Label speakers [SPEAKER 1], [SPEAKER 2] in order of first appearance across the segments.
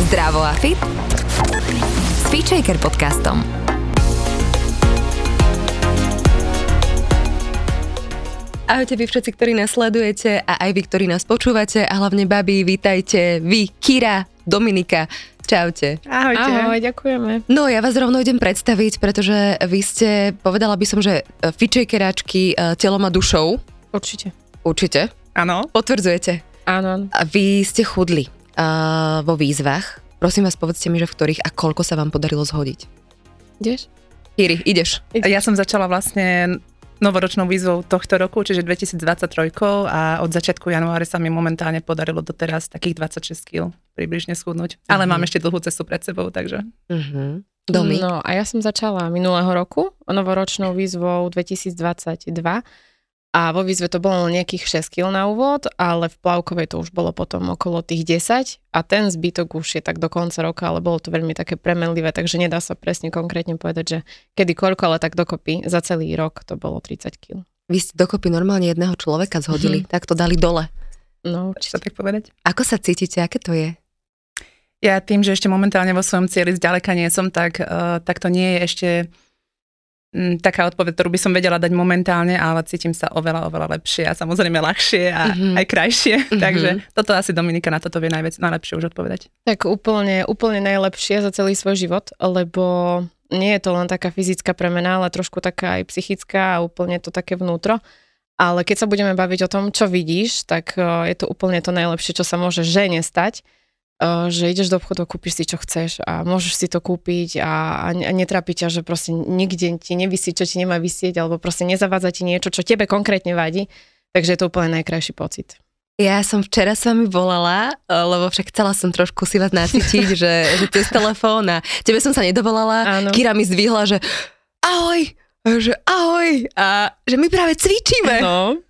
[SPEAKER 1] Zdravo a fit s Feature podcastom.
[SPEAKER 2] Ahojte vy všetci, ktorí nás sledujete a aj vy, ktorí nás počúvate a hlavne babi, vítajte vy, Kira, Dominika. Čaute.
[SPEAKER 3] Ahojte.
[SPEAKER 4] Ahoj, ďakujeme.
[SPEAKER 2] No ja vás rovno idem predstaviť, pretože vy ste, povedala by som, že e, fičejkeráčky e, telom a dušou.
[SPEAKER 4] Určite.
[SPEAKER 2] Určite.
[SPEAKER 3] Áno.
[SPEAKER 2] Potvrdzujete.
[SPEAKER 4] Áno.
[SPEAKER 2] A vy ste chudli uh, vo výzvach. Prosím vás, povedzte mi, že v ktorých a koľko sa vám podarilo zhodiť.
[SPEAKER 4] Ideš?
[SPEAKER 2] Kiri, ideš.
[SPEAKER 3] Ja som začala vlastne novoročnou výzvou tohto roku, čiže 2023 a od začiatku januára sa mi momentálne podarilo doteraz takých 26 kg približne schudnúť. Mm-hmm. Ale mám ešte dlhú cestu pred sebou, takže...
[SPEAKER 2] Mm-hmm. Domy.
[SPEAKER 4] No a ja som začala minulého roku novoročnou výzvou 2022 a vo výzve to bolo nejakých 6 kg na úvod, ale v plavkovej to už bolo potom okolo tých 10 a ten zbytok už je tak do konca roka, ale bolo to veľmi také premenlivé, takže nedá sa presne konkrétne povedať, že kedy koľko, ale tak dokopy za celý rok to bolo 30 kg.
[SPEAKER 2] Vy ste dokopy normálne jedného človeka zhodili, mm-hmm. tak to dali dole.
[SPEAKER 4] No,
[SPEAKER 3] určite. tak povedať.
[SPEAKER 2] Ako sa cítite, aké to je?
[SPEAKER 3] Ja tým, že ešte momentálne vo svojom cieli zďaleka nie som, tak, uh, tak to nie je ešte taká odpoveď, ktorú by som vedela dať momentálne, ale cítim sa oveľa, oveľa lepšie a samozrejme ľahšie a mm-hmm. aj krajšie. Mm-hmm. Takže toto asi Dominika na toto vie najviac, najlepšie už odpovedať.
[SPEAKER 4] Tak úplne, úplne najlepšie za celý svoj život, lebo nie je to len taká fyzická premena, ale trošku taká aj psychická a úplne to také vnútro. Ale keď sa budeme baviť o tom, čo vidíš, tak je to úplne to najlepšie, čo sa môže žene stať že ideš do obchodu, kúpiš si, čo chceš a môžeš si to kúpiť a, a netrápi ťa, že proste nikde ti nevysí, čo ti nemá vysieť, alebo proste nezavádza ti niečo, čo tebe konkrétne vadí. Takže je to úplne najkrajší pocit.
[SPEAKER 2] Ja som včera s vami volala, lebo však chcela som trošku si vás nasytiť, že, že cez telefón a tebe som sa nedovolala. Áno. Kira mi zdvihla, že ahoj, že ahoj a že my práve cvičíme.
[SPEAKER 4] No.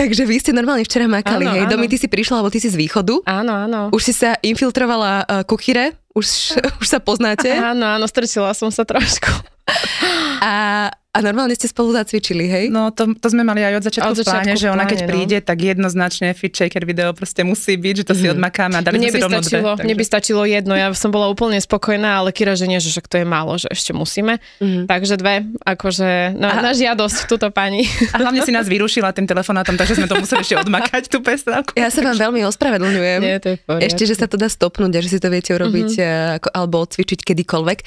[SPEAKER 2] Takže vy ste normálne včera makali, áno, hej? Áno. Domi, ty si prišla, alebo ty si z východu.
[SPEAKER 4] Áno, áno.
[SPEAKER 2] Už si sa infiltrovala uh, kuchyre? Už, už sa poznáte?
[SPEAKER 4] Áno, áno, strčila som sa trošku.
[SPEAKER 2] A a normálne ste spolu zacvičili, hej?
[SPEAKER 3] No to, to sme mali aj od začiatku, od začiatku v pláne, že ona keď no. príde, tak jednoznačne fit shaker video proste musí byť, že to si mhm. odmakáme a dali
[SPEAKER 4] mne
[SPEAKER 3] sme si rovno
[SPEAKER 4] stačilo,
[SPEAKER 3] dve.
[SPEAKER 4] Mne by stačilo jedno, ja som bola úplne spokojná, ale Kira, že nie, že však to je málo, že ešte musíme. Mm-hmm. Takže dve, akože na, na žiadosť túto pani.
[SPEAKER 3] A hlavne si nás vyrušila tým telefonátom, takže sme to museli ešte odmakať, tú prestávku.
[SPEAKER 2] Ja sa vám veľmi ospravedlňujem.
[SPEAKER 4] Nie, to je
[SPEAKER 2] ešte, že sa to dá stopnúť a že si to viete urobiť mm-hmm. alebo cvičiť kedykoľvek.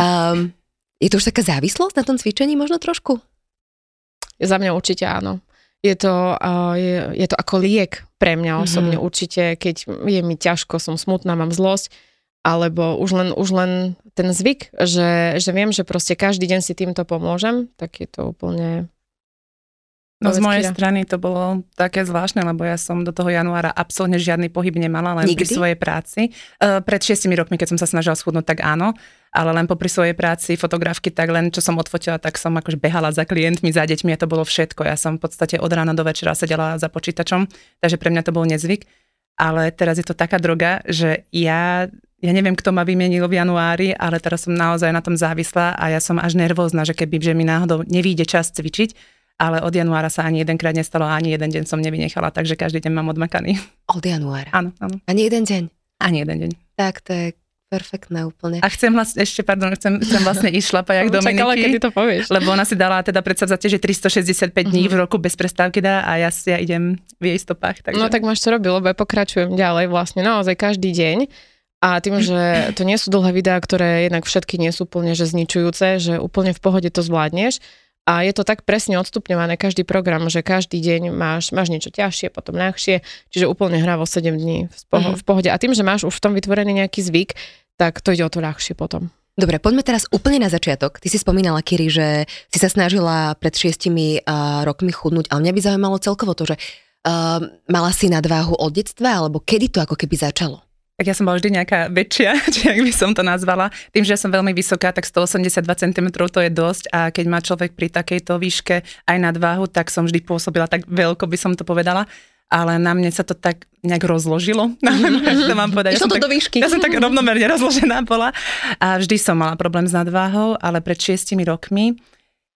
[SPEAKER 2] Um, je to už taká závislosť na tom cvičení možno trošku?
[SPEAKER 4] Za mňa určite áno. Je to, uh, je, je to ako liek pre mňa mm-hmm. osobne určite, keď je mi ťažko, som smutná, mám zlosť, alebo už len, už len ten zvyk, že, že viem, že proste každý deň si týmto pomôžem, tak je to úplne
[SPEAKER 3] No z mojej strany to bolo také zvláštne, lebo ja som do toho januára absolútne žiadny pohyb nemala, len Nikdy? pri svojej práci. Uh, pred šiestimi rokmi, keď som sa snažila schudnúť, tak áno, ale len popri svojej práci, fotografky, tak len čo som odfotila, tak som akože behala za klientmi, za deťmi a to bolo všetko. Ja som v podstate od rána do večera sedela za počítačom, takže pre mňa to bol nezvyk. Ale teraz je to taká droga, že ja ja neviem, kto ma vymenil v januári, ale teraz som naozaj na tom závislá a ja som až nervózna, že keby že mi náhodou nevíde čas cvičiť, ale od januára sa ani jedenkrát nestalo, ani jeden deň som nevynechala, takže každý deň mám odmakaný.
[SPEAKER 2] Od januára?
[SPEAKER 3] Áno, áno.
[SPEAKER 2] Ani jeden deň?
[SPEAKER 3] Ani jeden deň.
[SPEAKER 2] Tak to je perfektné úplne.
[SPEAKER 3] A chcem vlastne, ešte, pardon, chcem, chcem vlastne ísť šlapať jak Dominiky. Čakala,
[SPEAKER 4] kedy to povieš.
[SPEAKER 3] Lebo ona si dala teda predsavzatie, že 365 dní mm-hmm. v roku bez prestávky dá a ja, si ja idem v jej stopách. Takže...
[SPEAKER 4] No tak máš čo robiť, lebo ja pokračujem ďalej vlastne naozaj každý deň. A tým, že to nie sú dlhé videá, ktoré jednak všetky nie sú úplne že zničujúce, že úplne v pohode to zvládneš, a je to tak presne odstupňované každý program, že každý deň máš, máš niečo ťažšie, potom ľahšie, čiže úplne hravo 7 dní v, poho- mm-hmm. v pohode. A tým, že máš už v tom vytvorený nejaký zvyk, tak to ide o to ľahšie potom.
[SPEAKER 2] Dobre, poďme teraz úplne na začiatok. Ty si spomínala, Kiri, že si sa snažila pred šiestimi uh, rokmi chudnúť, ale mňa by zaujímalo celkovo to, že uh, mala si nadváhu od detstva, alebo kedy to ako keby začalo?
[SPEAKER 3] tak ja som bola vždy nejaká väčšia, či ak by som to nazvala. Tým, že ja som veľmi vysoká, tak 182 cm to je dosť a keď má človek pri takejto výške aj nadváhu, tak som vždy pôsobila tak veľko, by som to povedala ale na mne sa to tak nejak rozložilo.
[SPEAKER 2] Mm-hmm. to mám povedať. Ja som, tak, do výšky.
[SPEAKER 3] ja som tak rovnomerne rozložená bola a vždy som mala problém s nadváhou, ale pred šiestimi rokmi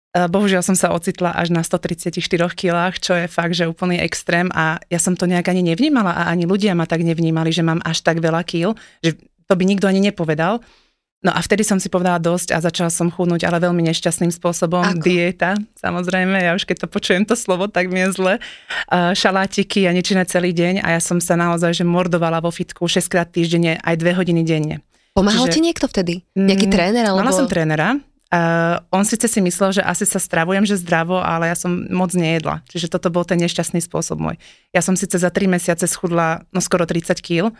[SPEAKER 3] E, bohužiaľ som sa ocitla až na 134 kilách, čo je fakt, že úplný extrém a ja som to nejak ani nevnímala a ani ľudia ma tak nevnímali, že mám až tak veľa kil, že to by nikto ani nepovedal. No a vtedy som si povedala dosť a začala som chudnúť, ale veľmi nešťastným spôsobom. Ako? Dieta, samozrejme, ja už keď to počujem to slovo, tak mi je zle. Uh, šalátiky a iné celý deň a ja som sa naozaj že mordovala vo fitku 6 krát týždenne, aj 2 hodiny denne.
[SPEAKER 2] Pomáhal Čiže, ti niekto vtedy? Nejaký mm, tréner? Alebo...
[SPEAKER 3] Mala som trénera. Uh, on síce si myslel, že asi sa stravujem, že zdravo, ale ja som moc nejedla. Čiže toto bol ten nešťastný spôsob môj. Ja som síce za 3 mesiace schudla no skoro 30 kg,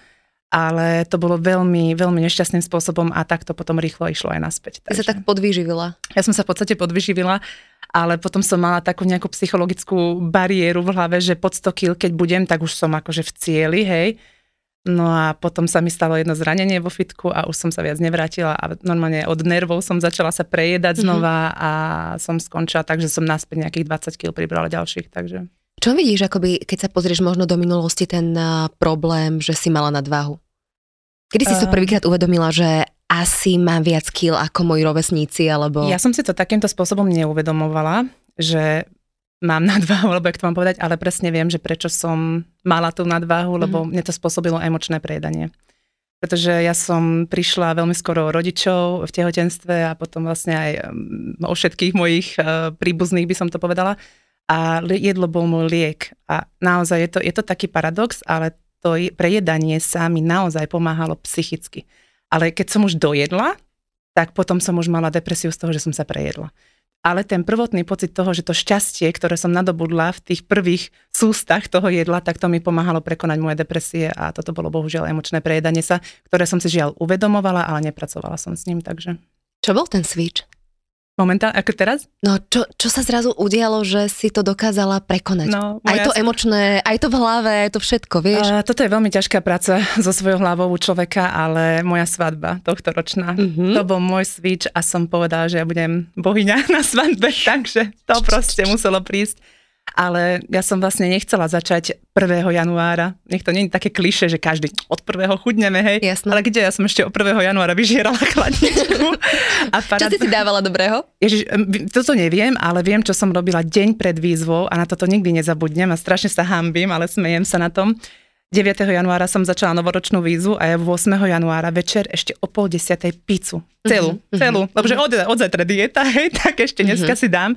[SPEAKER 3] ale to bolo veľmi, veľmi nešťastným spôsobom a tak to potom rýchlo išlo aj naspäť.
[SPEAKER 2] Ty sa tak podvyživila?
[SPEAKER 3] Ja som sa v podstate podvyživila, ale potom som mala takú nejakú psychologickú bariéru v hlave, že pod 100 kg, keď budem, tak už som akože v cieli, hej. No a potom sa mi stalo jedno zranenie vo fitku a už som sa viac nevrátila a normálne od nervov som začala sa prejedať mm-hmm. znova a som skončila, takže som naspäť nejakých 20 kg pribrala ďalších, takže...
[SPEAKER 2] Čo vidíš, akoby, keď sa pozrieš možno do minulosti, ten uh, problém, že si mala nadváhu? Kedy si uh, sa prvýkrát uvedomila, že asi mám viac kil ako moji rovesníci, alebo...
[SPEAKER 3] Ja som si to takýmto spôsobom neuvedomovala, že mám nadváhu, alebo jak to mám povedať, ale presne viem, že prečo som mala tú nadváhu, lebo mm-hmm. mne to spôsobilo emočné prejedanie. Pretože ja som prišla veľmi skoro rodičov v tehotenstve a potom vlastne aj mm, o všetkých mojich uh, príbuzných by som to povedala a jedlo bol môj liek. A naozaj je to, je to taký paradox, ale to prejedanie sa mi naozaj pomáhalo psychicky. Ale keď som už dojedla, tak potom som už mala depresiu z toho, že som sa prejedla. Ale ten prvotný pocit toho, že to šťastie, ktoré som nadobudla v tých prvých sústach toho jedla, tak to mi pomáhalo prekonať moje depresie a toto bolo bohužiaľ emočné prejedanie sa, ktoré som si žiaľ uvedomovala, ale nepracovala som s ním, takže...
[SPEAKER 2] Čo bol ten switch?
[SPEAKER 3] Momentálne, ako teraz?
[SPEAKER 2] No, čo, čo sa zrazu udialo, že si to dokázala prekonať? No, aj to emočné, aj to v hlave, aj to všetko, vieš?
[SPEAKER 3] Uh, toto je veľmi ťažká práca so svojou hlavou u človeka, ale moja svadba tohto ročná, uh-huh. to bol môj switch a som povedala, že ja budem bohyňa na svadbe, takže to proste muselo prísť ale ja som vlastne nechcela začať 1. januára. Nech to nie je také kliše, že každý od 1. chudneme, hej.
[SPEAKER 2] Jasné.
[SPEAKER 3] Ale kde ja som ešte od 1. januára vyžierala chladničku.
[SPEAKER 2] A parad... Čo si si dávala dobrého?
[SPEAKER 3] Ježiš, toto neviem, ale viem, čo som robila deň pred výzvou a na toto nikdy nezabudnem a strašne sa hambím, ale smejem sa na tom. 9. januára som začala novoročnú výzvu a ja 8. januára večer ešte o pol desiatej pizzu. Celú, mm-hmm. celú. Lebo že od, od zajtra dieta, hej, tak ešte dneska mm-hmm. si dám.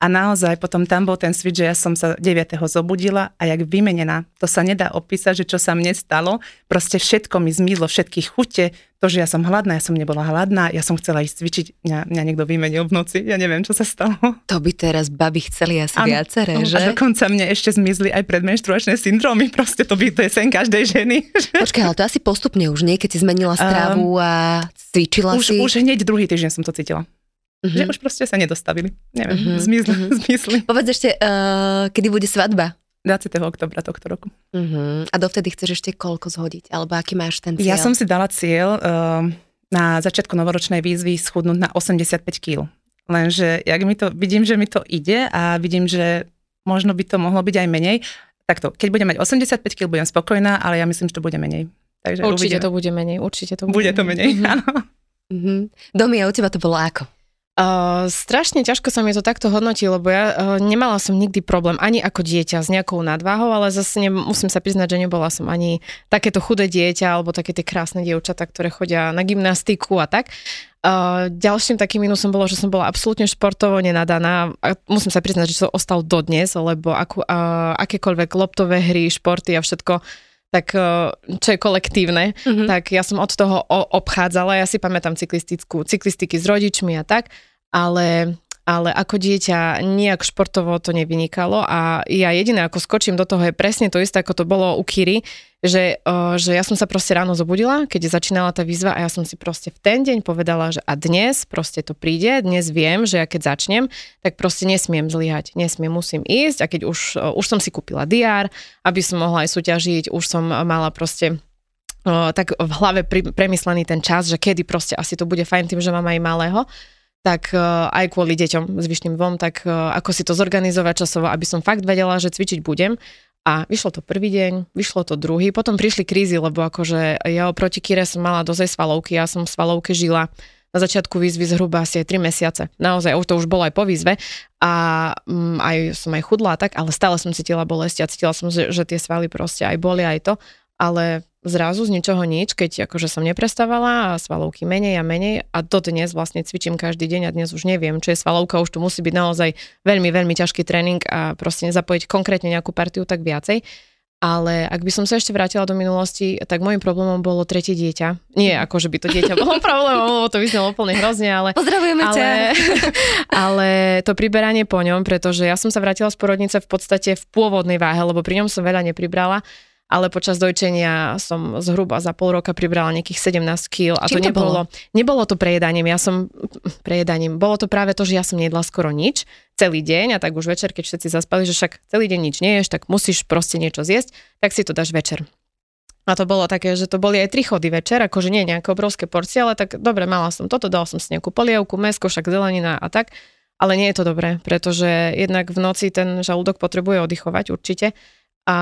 [SPEAKER 3] A naozaj potom tam bol ten switch, že ja som sa 9. zobudila a jak vymenená. To sa nedá opísať, že čo sa mne stalo. Proste všetko mi zmizlo, všetky chute. To, že ja som hladná, ja som nebola hladná, ja som chcela ísť cvičiť, mňa, mňa niekto vymenil v noci, ja neviem, čo sa stalo.
[SPEAKER 2] To by teraz baby chceli asi ano, viaceré, že?
[SPEAKER 3] A dokonca mne ešte zmizli aj predmenštruačné syndromy, proste to by to je sen každej ženy.
[SPEAKER 2] Počkaj, ale to asi postupne už nie, keď si zmenila stravu um, a cvičila
[SPEAKER 3] už,
[SPEAKER 2] si?
[SPEAKER 3] Už hneď druhý týždeň som to cítila. Uh-huh. Že už proste sa nedostavili. Neviem, uh-huh. zmizli, uh-huh. zmizli.
[SPEAKER 2] Povedz ešte, uh, kedy bude svadba?
[SPEAKER 3] 20. oktobra tohto roku.
[SPEAKER 2] Uh-huh. A dovtedy chceš ešte koľko zhodiť? Alebo aký máš ten cieľ?
[SPEAKER 3] Ja som si dala cieľ uh, na začiatku novoročnej výzvy schudnúť na 85 kg. Lenže jak mi to, vidím, že mi to ide a vidím, že možno by to mohlo byť aj menej. Takto, keď budem mať 85 kg, budem spokojná, ale ja myslím, že to bude menej.
[SPEAKER 4] Takže určite uvidíme. to bude menej, určite to
[SPEAKER 3] bude. Bude to menej, menej. áno.
[SPEAKER 2] Uh-huh. Domi, a u teba to bolo ako?
[SPEAKER 4] Uh, strašne ťažko sa mi to takto hodnotí, lebo ja uh, nemala som nikdy problém ani ako dieťa s nejakou nadváhou, ale zase ne, musím sa priznať, že nebola som ani takéto chudé dieťa alebo také tie krásne dievčatá, ktoré chodia na gymnastiku a tak. Uh, ďalším takým minusom bolo, že som bola absolútne športovo nenadaná a musím sa priznať, že to ostal dodnes, lebo ako, uh, akékoľvek loptové hry, športy a všetko tak čo je kolektívne, mm-hmm. tak ja som od toho obchádzala, ja si pamätám cyklistickú, cyklistiky s rodičmi a tak ale ale ako dieťa nejak športovo to nevynikalo a ja jediné ako skočím do toho je presne to isté, ako to bolo u Kiry, že, že ja som sa proste ráno zobudila, keď začínala tá výzva a ja som si proste v ten deň povedala, že a dnes proste to príde, dnes viem, že ja keď začnem, tak proste nesmiem zlyhať, nesmiem, musím ísť a keď už, už som si kúpila diár, aby som mohla aj súťažiť, už som mala proste tak v hlave premyslený ten čas, že kedy proste asi to bude fajn tým, že mám aj malého tak e, aj kvôli deťom s vyšným dvom, tak e, ako si to zorganizovať časovo, aby som fakt vedela, že cvičiť budem. A vyšlo to prvý deň, vyšlo to druhý, potom prišli krízy, lebo akože ja oproti Kire som mala dozaj svalovky, ja som v svalovke žila na začiatku výzvy zhruba asi aj 3 mesiace. Naozaj, už to už bolo aj po výzve a um, aj som aj chudla tak, ale stále som cítila bolesť a cítila som, že, že tie svaly proste aj boli aj to, ale zrazu z ničoho nič, keď akože som neprestávala a svalovky menej a menej a dnes vlastne cvičím každý deň a dnes už neviem, čo je svalovka, už tu musí byť naozaj veľmi, veľmi ťažký tréning a proste nezapojiť konkrétne nejakú partiu tak viacej. Ale ak by som sa ešte vrátila do minulosti, tak môjim problémom bolo tretie dieťa. Nie ako, že by to dieťa bolo problémom, lebo to vyznelo úplne hrozne, ale...
[SPEAKER 2] Pozdravujeme
[SPEAKER 4] ale,
[SPEAKER 2] ťa.
[SPEAKER 4] ale to priberanie po ňom, pretože ja som sa vrátila z porodnice v podstate v pôvodnej váhe, lebo pri ňom som veľa nepribrala ale počas dojčenia som zhruba za pol roka pribrala nejakých 17 kg a
[SPEAKER 2] Čím
[SPEAKER 4] to, nebolo,
[SPEAKER 2] bolo?
[SPEAKER 4] nebolo to prejedaním, ja som prejedaním, bolo to práve to, že ja som nejedla skoro nič celý deň a tak už večer, keď všetci zaspali, že však celý deň nič neješ, tak musíš proste niečo zjesť, tak si to dáš večer. A to bolo také, že to boli aj tri chody večer, akože nie nejaké obrovské porcie, ale tak dobre, mala som toto, dal som si nejakú polievku, mesko, však zelenina a tak. Ale nie je to dobré, pretože jednak v noci ten žalúdok potrebuje oddychovať určite a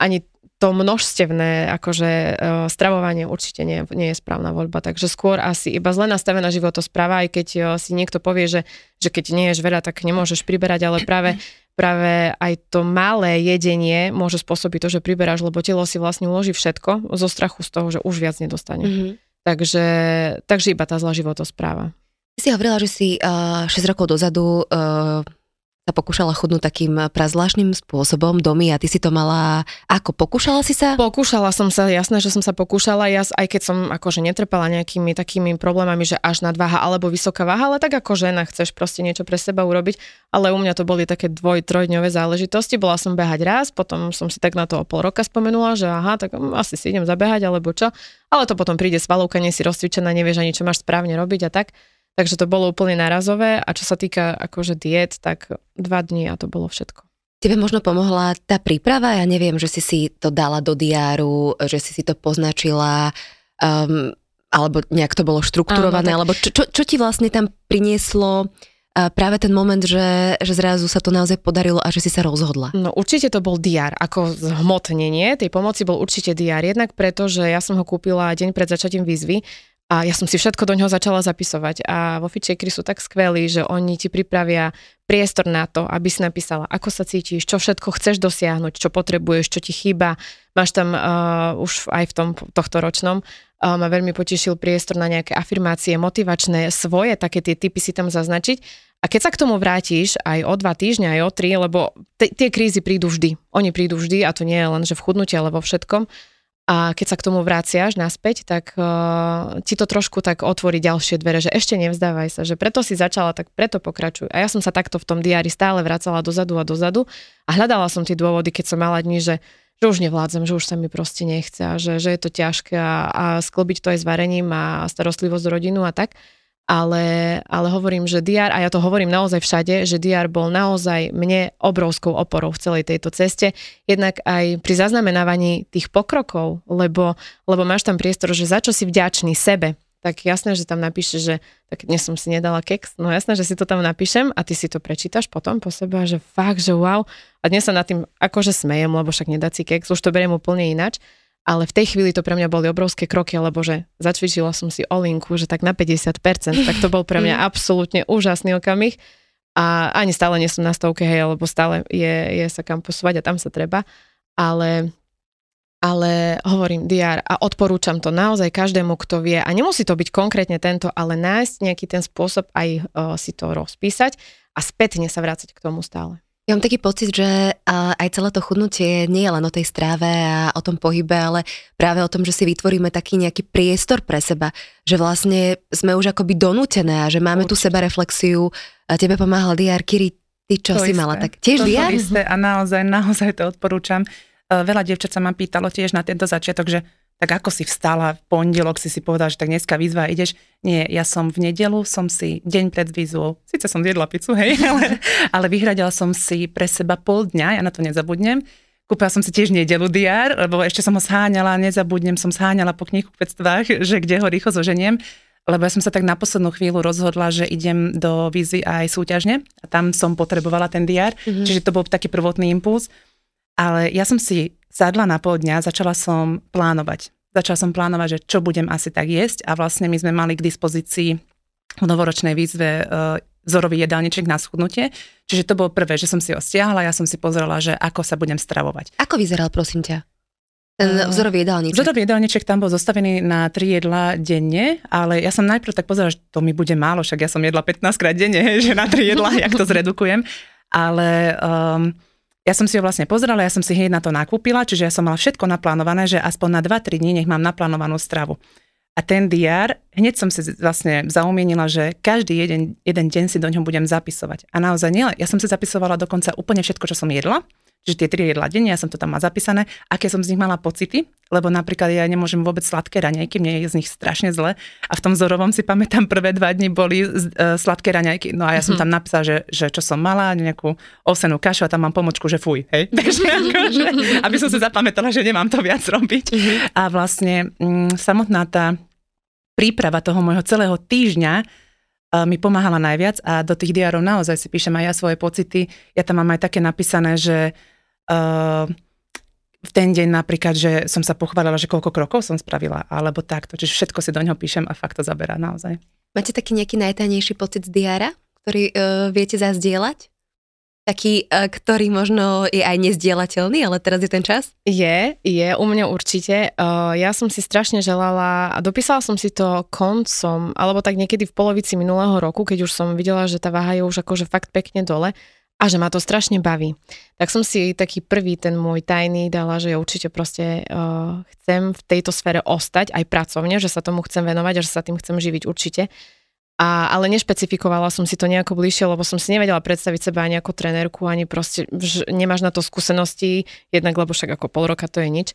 [SPEAKER 4] ani to množstevné akože uh, stravovanie určite nie, nie je správna voľba. Takže skôr asi iba zle nastavená životospráva, aj keď uh, si niekto povie, že, že keď nie ješ veľa, tak nemôžeš priberať, ale práve, práve aj to malé jedenie môže spôsobiť to, že priberáš, lebo telo si vlastne uloží všetko zo strachu z toho, že už viac nedostane. Mm-hmm. Takže, takže iba tá zlá životospráva.
[SPEAKER 2] Si hovorila, že si uh, 6 rokov dozadu uh, sa pokúšala chudnúť takým prazvláštnym spôsobom domy a ty si to mala... Ako, pokúšala si sa?
[SPEAKER 4] Pokúšala som sa, jasné, že som sa pokúšala, ja, aj keď som akože netrpela nejakými takými problémami, že až nadváha alebo vysoká váha, ale tak ako žena chceš proste niečo pre seba urobiť, ale u mňa to boli také dvoj, trojdňové záležitosti, bola som behať raz, potom som si tak na to o pol roka spomenula, že aha, tak um, asi si idem zabehať alebo čo, ale to potom príde svalovka, nie si rozcvičená, nevieš ani čo máš správne robiť a tak. Takže to bolo úplne narazové a čo sa týka akože diet, tak dva dní a to bolo všetko.
[SPEAKER 2] Tebe možno pomohla tá príprava? Ja neviem, že si si to dala do diáru, že si si to poznačila, um, alebo nejak to bolo štrukturované, Áno, tak... alebo čo, čo, čo ti vlastne tam prinieslo uh, práve ten moment, že, že zrazu sa to naozaj podarilo a že si sa rozhodla?
[SPEAKER 4] No určite to bol diár, ako zhmotnenie tej pomoci bol určite diár, jednak preto, že ja som ho kúpila deň pred začatím výzvy a ja som si všetko do ňoho začala zapisovať a vo Fitchakeri sú tak skvelí, že oni ti pripravia priestor na to, aby si napísala, ako sa cítiš, čo všetko chceš dosiahnuť, čo potrebuješ, čo ti chýba. Máš tam uh, už aj v tom tohto ročnom uh, ma veľmi potešil priestor na nejaké afirmácie, motivačné, svoje, také tie typy si tam zaznačiť. A keď sa k tomu vrátiš aj o dva týždňa, aj o tri, lebo t- tie krízy prídu vždy. Oni prídu vždy a to nie je len, že v chudnutí, ale vo všetkom a keď sa k tomu vraciaš naspäť, tak uh, ti to trošku tak otvorí ďalšie dvere, že ešte nevzdávaj sa, že preto si začala, tak preto pokračuj. A ja som sa takto v tom diári stále vracala dozadu a dozadu a hľadala som tie dôvody, keď som mala dni, že, že už nevládzem, že už sa mi proste nechce a že, že je to ťažké a, a sklbiť to aj s varením a starostlivosť rodinu a tak ale, ale hovorím, že DR, a ja to hovorím naozaj všade, že DR bol naozaj mne obrovskou oporou v celej tejto ceste, jednak aj pri zaznamenávaní tých pokrokov, lebo, lebo máš tam priestor, že za čo si vďačný sebe, tak jasné, že tam napíšeš, že tak dnes som si nedala keks, no jasné, že si to tam napíšem a ty si to prečítaš potom po sebe že fakt, že wow. A dnes sa nad tým akože smejem, lebo však nedá si keks, už to beriem úplne inač ale v tej chvíli to pre mňa boli obrovské kroky, lebo že začvičila som si olinku, že tak na 50%, tak to bol pre mňa absolútne úžasný okamih. A ani stále nie som na stovke, hej, lebo stále je, je sa kam posúvať a tam sa treba. Ale, ale hovorím DR a odporúčam to naozaj každému, kto vie. A nemusí to byť konkrétne tento, ale nájsť nejaký ten spôsob aj uh, si to rozpísať a spätne sa vrácať k tomu stále.
[SPEAKER 2] Ja mám taký pocit, že aj celé to chudnutie nie je len o tej stráve a o tom pohybe, ale práve o tom, že si vytvoríme taký nejaký priestor pre seba, že vlastne sme už akoby donútené a že máme Určite. tú seba reflexiu. A tebe pomáhal DR Kiri, ty čo to si isté. mala tak? Tiež to DR?
[SPEAKER 3] isté a naozaj, naozaj to odporúčam. E, veľa dievčat sa ma pýtalo tiež na tento začiatok, že tak ako si vstala v pondelok, si si povedal, že tak dneska výzva ideš. Nie, ja som v nedelu, som si deň pred výzvou, síce som zjedla pizzu, hej, ale, ale vyhradila som si pre seba pol dňa, ja na to nezabudnem. Kúpila som si tiež nedelu diár, lebo ešte som ho sháňala, nezabudnem, som sháňala po knihkupectvách, že kde ho rýchlo zoženiem lebo ja som sa tak na poslednú chvíľu rozhodla, že idem do výzvy aj súťažne a tam som potrebovala ten diár, mm-hmm. čiže to bol taký prvotný impuls. Ale ja som si sadla na pol dňa, začala som plánovať. Začala som plánovať, že čo budem asi tak jesť a vlastne my sme mali k dispozícii v novoročnej výzve uh, vzorový jedálniček na schudnutie. Čiže to bolo prvé, že som si ho stiahla, ja som si pozrela, že ako sa budem stravovať.
[SPEAKER 2] Ako vyzeral, prosím ťa? Ten vzorový jedálniček.
[SPEAKER 3] Vzorový jedálniček tam bol zostavený na tri jedla denne, ale ja som najprv tak pozerala, že to mi bude málo, však ja som jedla 15 krát denne, že na tri jedla, jak to zredukujem. Ale um, ja som si ho vlastne pozerala, ja som si hneď na to nakúpila, čiže ja som mala všetko naplánované, že aspoň na 2-3 dní nech mám naplánovanú stravu. A ten DR, hneď som si vlastne zaumienila, že každý jeden, jeden deň si do ňoho budem zapisovať. A naozaj nie, ja som si zapisovala dokonca úplne všetko, čo som jedla, že tie tri jedla denne, ja som to tam mala zapísané, aké som z nich mala pocity, lebo napríklad ja nemôžem vôbec sladké raňajky, mne je z nich strašne zle a v tom zorovom si pamätám prvé dva dni boli uh, sladké raňajky, no a ja som mm-hmm. tam napísala, že, že čo som mala, nejakú osenú kašu a tam mám pomočku, že fuj, hej. Takže akože, aby som si zapamätala, že nemám to viac robiť. Mm-hmm. A vlastne m, mm, samotná tá príprava toho môjho celého týždňa uh, mi pomáhala najviac a do tých diárov naozaj si píšem aj ja svoje pocity. Ja tam mám aj také napísané, že v ten deň napríklad, že som sa pochválila, že koľko krokov som spravila, alebo takto. Čiže všetko si do ňoho píšem a fakt to zaberá naozaj.
[SPEAKER 2] Máte taký nejaký najtajnejší pocit z diára, ktorý uh, viete zazdieľať? Taký, uh, ktorý možno je aj nezdielateľný, ale teraz je ten čas?
[SPEAKER 4] Je, je, u mňa určite. Uh, ja som si strašne želala a dopísala som si to koncom, alebo tak niekedy v polovici minulého roku, keď už som videla, že tá váha je už akože fakt pekne dole a že ma to strašne baví. Tak som si taký prvý, ten môj tajný dala, že ja určite proste uh, chcem v tejto sfére ostať aj pracovne, že sa tomu chcem venovať a že sa tým chcem živiť určite. A, ale nešpecifikovala som si to nejako bližšie, lebo som si nevedela predstaviť seba ani ako trenérku, ani proste, že nemáš na to skúsenosti, jednak lebo však ako pol roka to je nič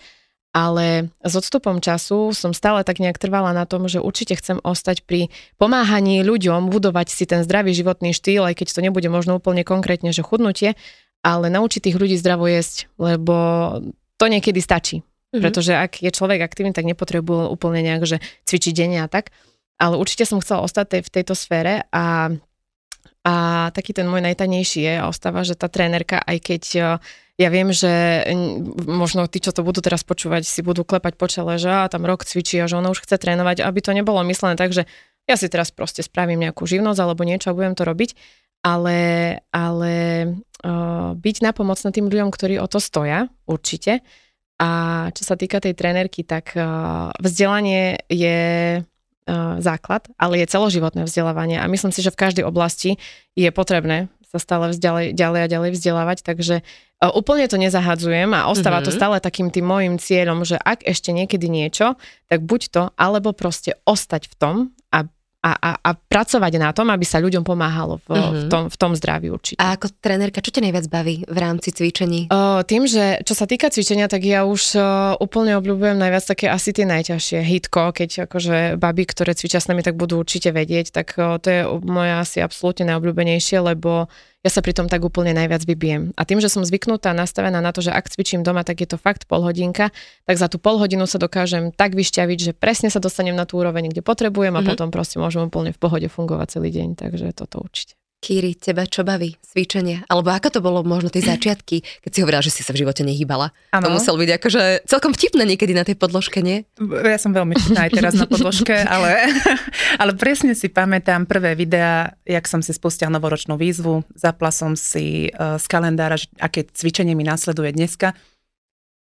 [SPEAKER 4] ale s odstupom času som stále tak nejak trvala na tom, že určite chcem ostať pri pomáhaní ľuďom budovať si ten zdravý životný štýl, aj keď to nebude možno úplne konkrétne, že chudnutie, ale naučiť tých ľudí zdravo jesť, lebo to niekedy stačí. Mm-hmm. Pretože ak je človek aktívny, tak nepotrebuje úplne nejak, že cvičiť denne a tak. Ale určite som chcela ostať v tejto sfére a, a taký ten môj najtanejší je a ostáva, že tá trénerka, aj keď ja viem, že možno tí, čo to budú teraz počúvať, si budú klepať po čele, že a tam rok cvičí a že ona už chce trénovať, aby to nebolo myslené tak, že ja si teraz proste spravím nejakú živnosť alebo niečo a budem to robiť, ale, ale uh, byť napomocný tým ľuďom, ktorí o to stoja, určite. A čo sa týka tej trénerky, tak uh, vzdelanie je základ, ale je celoživotné vzdelávanie a myslím si, že v každej oblasti je potrebné sa stále ďalej, ďalej a ďalej vzdelávať, takže uh, úplne to nezahadzujem a ostáva mm-hmm. to mhm. stále takým tým môjim cieľom, že ak ešte niekedy niečo, tak buď to, alebo proste ostať v tom a a, a, pracovať na tom, aby sa ľuďom pomáhalo v, mm-hmm. v, tom, v tom zdraví určite.
[SPEAKER 2] A ako trénerka, čo ťa najviac baví v rámci cvičení?
[SPEAKER 4] Uh, tým, že čo sa týka cvičenia, tak ja už uh, úplne obľúbujem najviac také asi tie najťažšie. Hitko, keď akože baby, ktoré cvičia s nami, tak budú určite vedieť, tak uh, to je moje asi absolútne najobľúbenejšie, lebo ja sa pri tom tak úplne najviac vybijem. A tým, že som zvyknutá, nastavená na to, že ak cvičím doma, tak je to fakt pol hodinka, tak za tú pol hodinu sa dokážem tak vyšťaviť, že presne sa dostanem na tú úroveň, kde potrebujem a mm-hmm. potom proste môžem úplne v pohode fungovať celý deň. Takže toto určite.
[SPEAKER 2] Kýri, teba čo baví? Cvičenie? Alebo ako to bolo možno tie začiatky, keď si hovorila, že si sa v živote nehýbala? Ano. To musel byť akože celkom vtipné niekedy na tej podložke, nie?
[SPEAKER 3] Ja som veľmi vtipná aj teraz na podložke, ale, ale presne si pamätám prvé videá, jak som si spustila novoročnú výzvu, zapla som si uh, z kalendára, že aké cvičenie mi následuje dneska.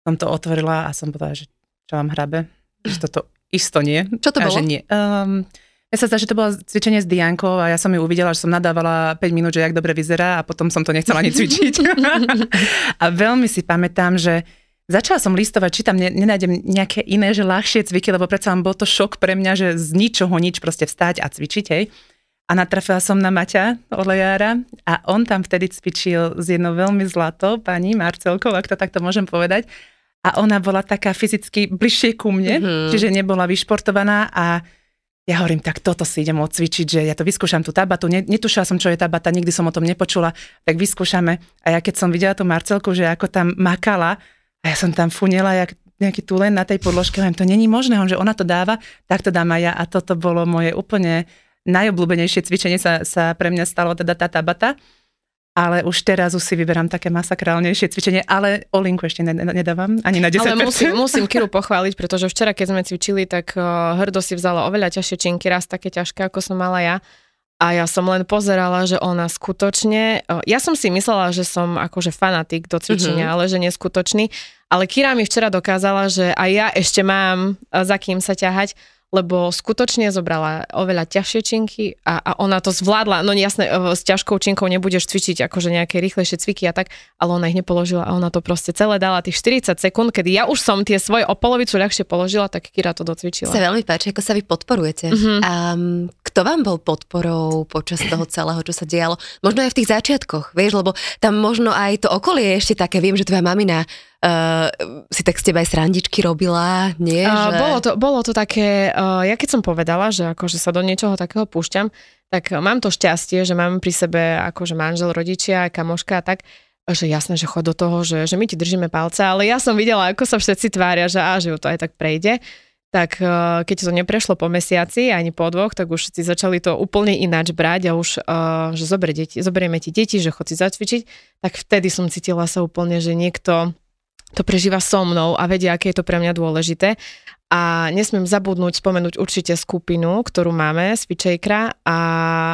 [SPEAKER 3] Som to otvorila a som povedala, že čo vám hrabe, že toto isto nie.
[SPEAKER 2] Čo to
[SPEAKER 3] a
[SPEAKER 2] bolo?
[SPEAKER 3] Že nie. Um, ja sa zdá, že to bolo cvičenie s Diankou a ja som ju uvidela, že som nadávala 5 minút, že jak dobre vyzerá a potom som to nechcela ani cvičiť. a veľmi si pamätám, že začala som listovať, či tam nenájdem nejaké iné, že ľahšie cviky, lebo predsa bol to šok pre mňa, že z ničoho nič proste vstať a cvičiť, hej. A natrafila som na Maťa Olejára a on tam vtedy cvičil s jednou veľmi zlatou pani Marcelkou, ak to takto môžem povedať. A ona bola taká fyzicky bližšie ku mne, mm-hmm. čiže nebola vyšportovaná a ja hovorím, tak toto si idem odcvičiť, že ja to vyskúšam tú tabatu, netušila som, čo je tabata, nikdy som o tom nepočula, tak vyskúšame. A ja keď som videla tú Marcelku, že ako tam makala, a ja som tam funela, jak nejaký len na tej podložke, len to není možné, že ona to dáva, tak to dám aj ja. A toto bolo moje úplne najobľúbenejšie cvičenie sa, sa pre mňa stalo teda tá tabata ale už teraz už si vyberám také masakrálnejšie cvičenie, ale olinku ešte nedávam, ani na 10%.
[SPEAKER 4] Ale musím, musím Kiru pochváliť, pretože včera, keď sme cvičili, tak uh, hrdo si vzala oveľa ťažšie činky, raz také ťažké, ako som mala ja. A ja som len pozerala, že ona skutočne, uh, ja som si myslela, že som akože fanatik do cvičenia, mm-hmm. ale že neskutočný, Ale Kira mi včera dokázala, že aj ja ešte mám za kým sa ťahať, lebo skutočne zobrala oveľa ťažšie činky a, a ona to zvládla. No jasné, e, s ťažkou činkou nebudeš cvičiť akože nejaké rýchlejšie cviky a tak, ale ona ich nepoložila a ona to proste celé dala tých 40 sekúnd, kedy ja už som tie svoje o polovicu ľahšie položila, tak Kira to docvičila.
[SPEAKER 2] Sa veľmi páči, ako sa vy podporujete. Mm-hmm. A kto vám bol podporou počas toho celého, čo sa dialo? Možno aj v tých začiatkoch, vieš, lebo tam možno aj to okolie je ešte také, viem, že tvoja mamina Uh, si tak s teba aj srandičky robila, nie? Uh,
[SPEAKER 4] že... bolo, to, bolo to také, uh, ja keď som povedala, že akože sa do niečoho takého púšťam, tak mám to šťastie, že mám pri sebe akože manžel, rodičia, kamoška a tak, že jasné, že chod do toho, že, že my ti držíme palce, ale ja som videla, ako sa všetci tvária, že á, že to aj tak prejde tak keď to neprešlo po mesiaci, ani po dvoch, tak už si začali to úplne ináč brať a už, že zober deti, zoberieme ti deti, že chod si zacvičiť, tak vtedy som cítila sa úplne, že niekto to prežíva so mnou a vedia, aké je to pre mňa dôležité. A nesmiem zabudnúť spomenúť určite skupinu, ktorú máme z Fičejkra a,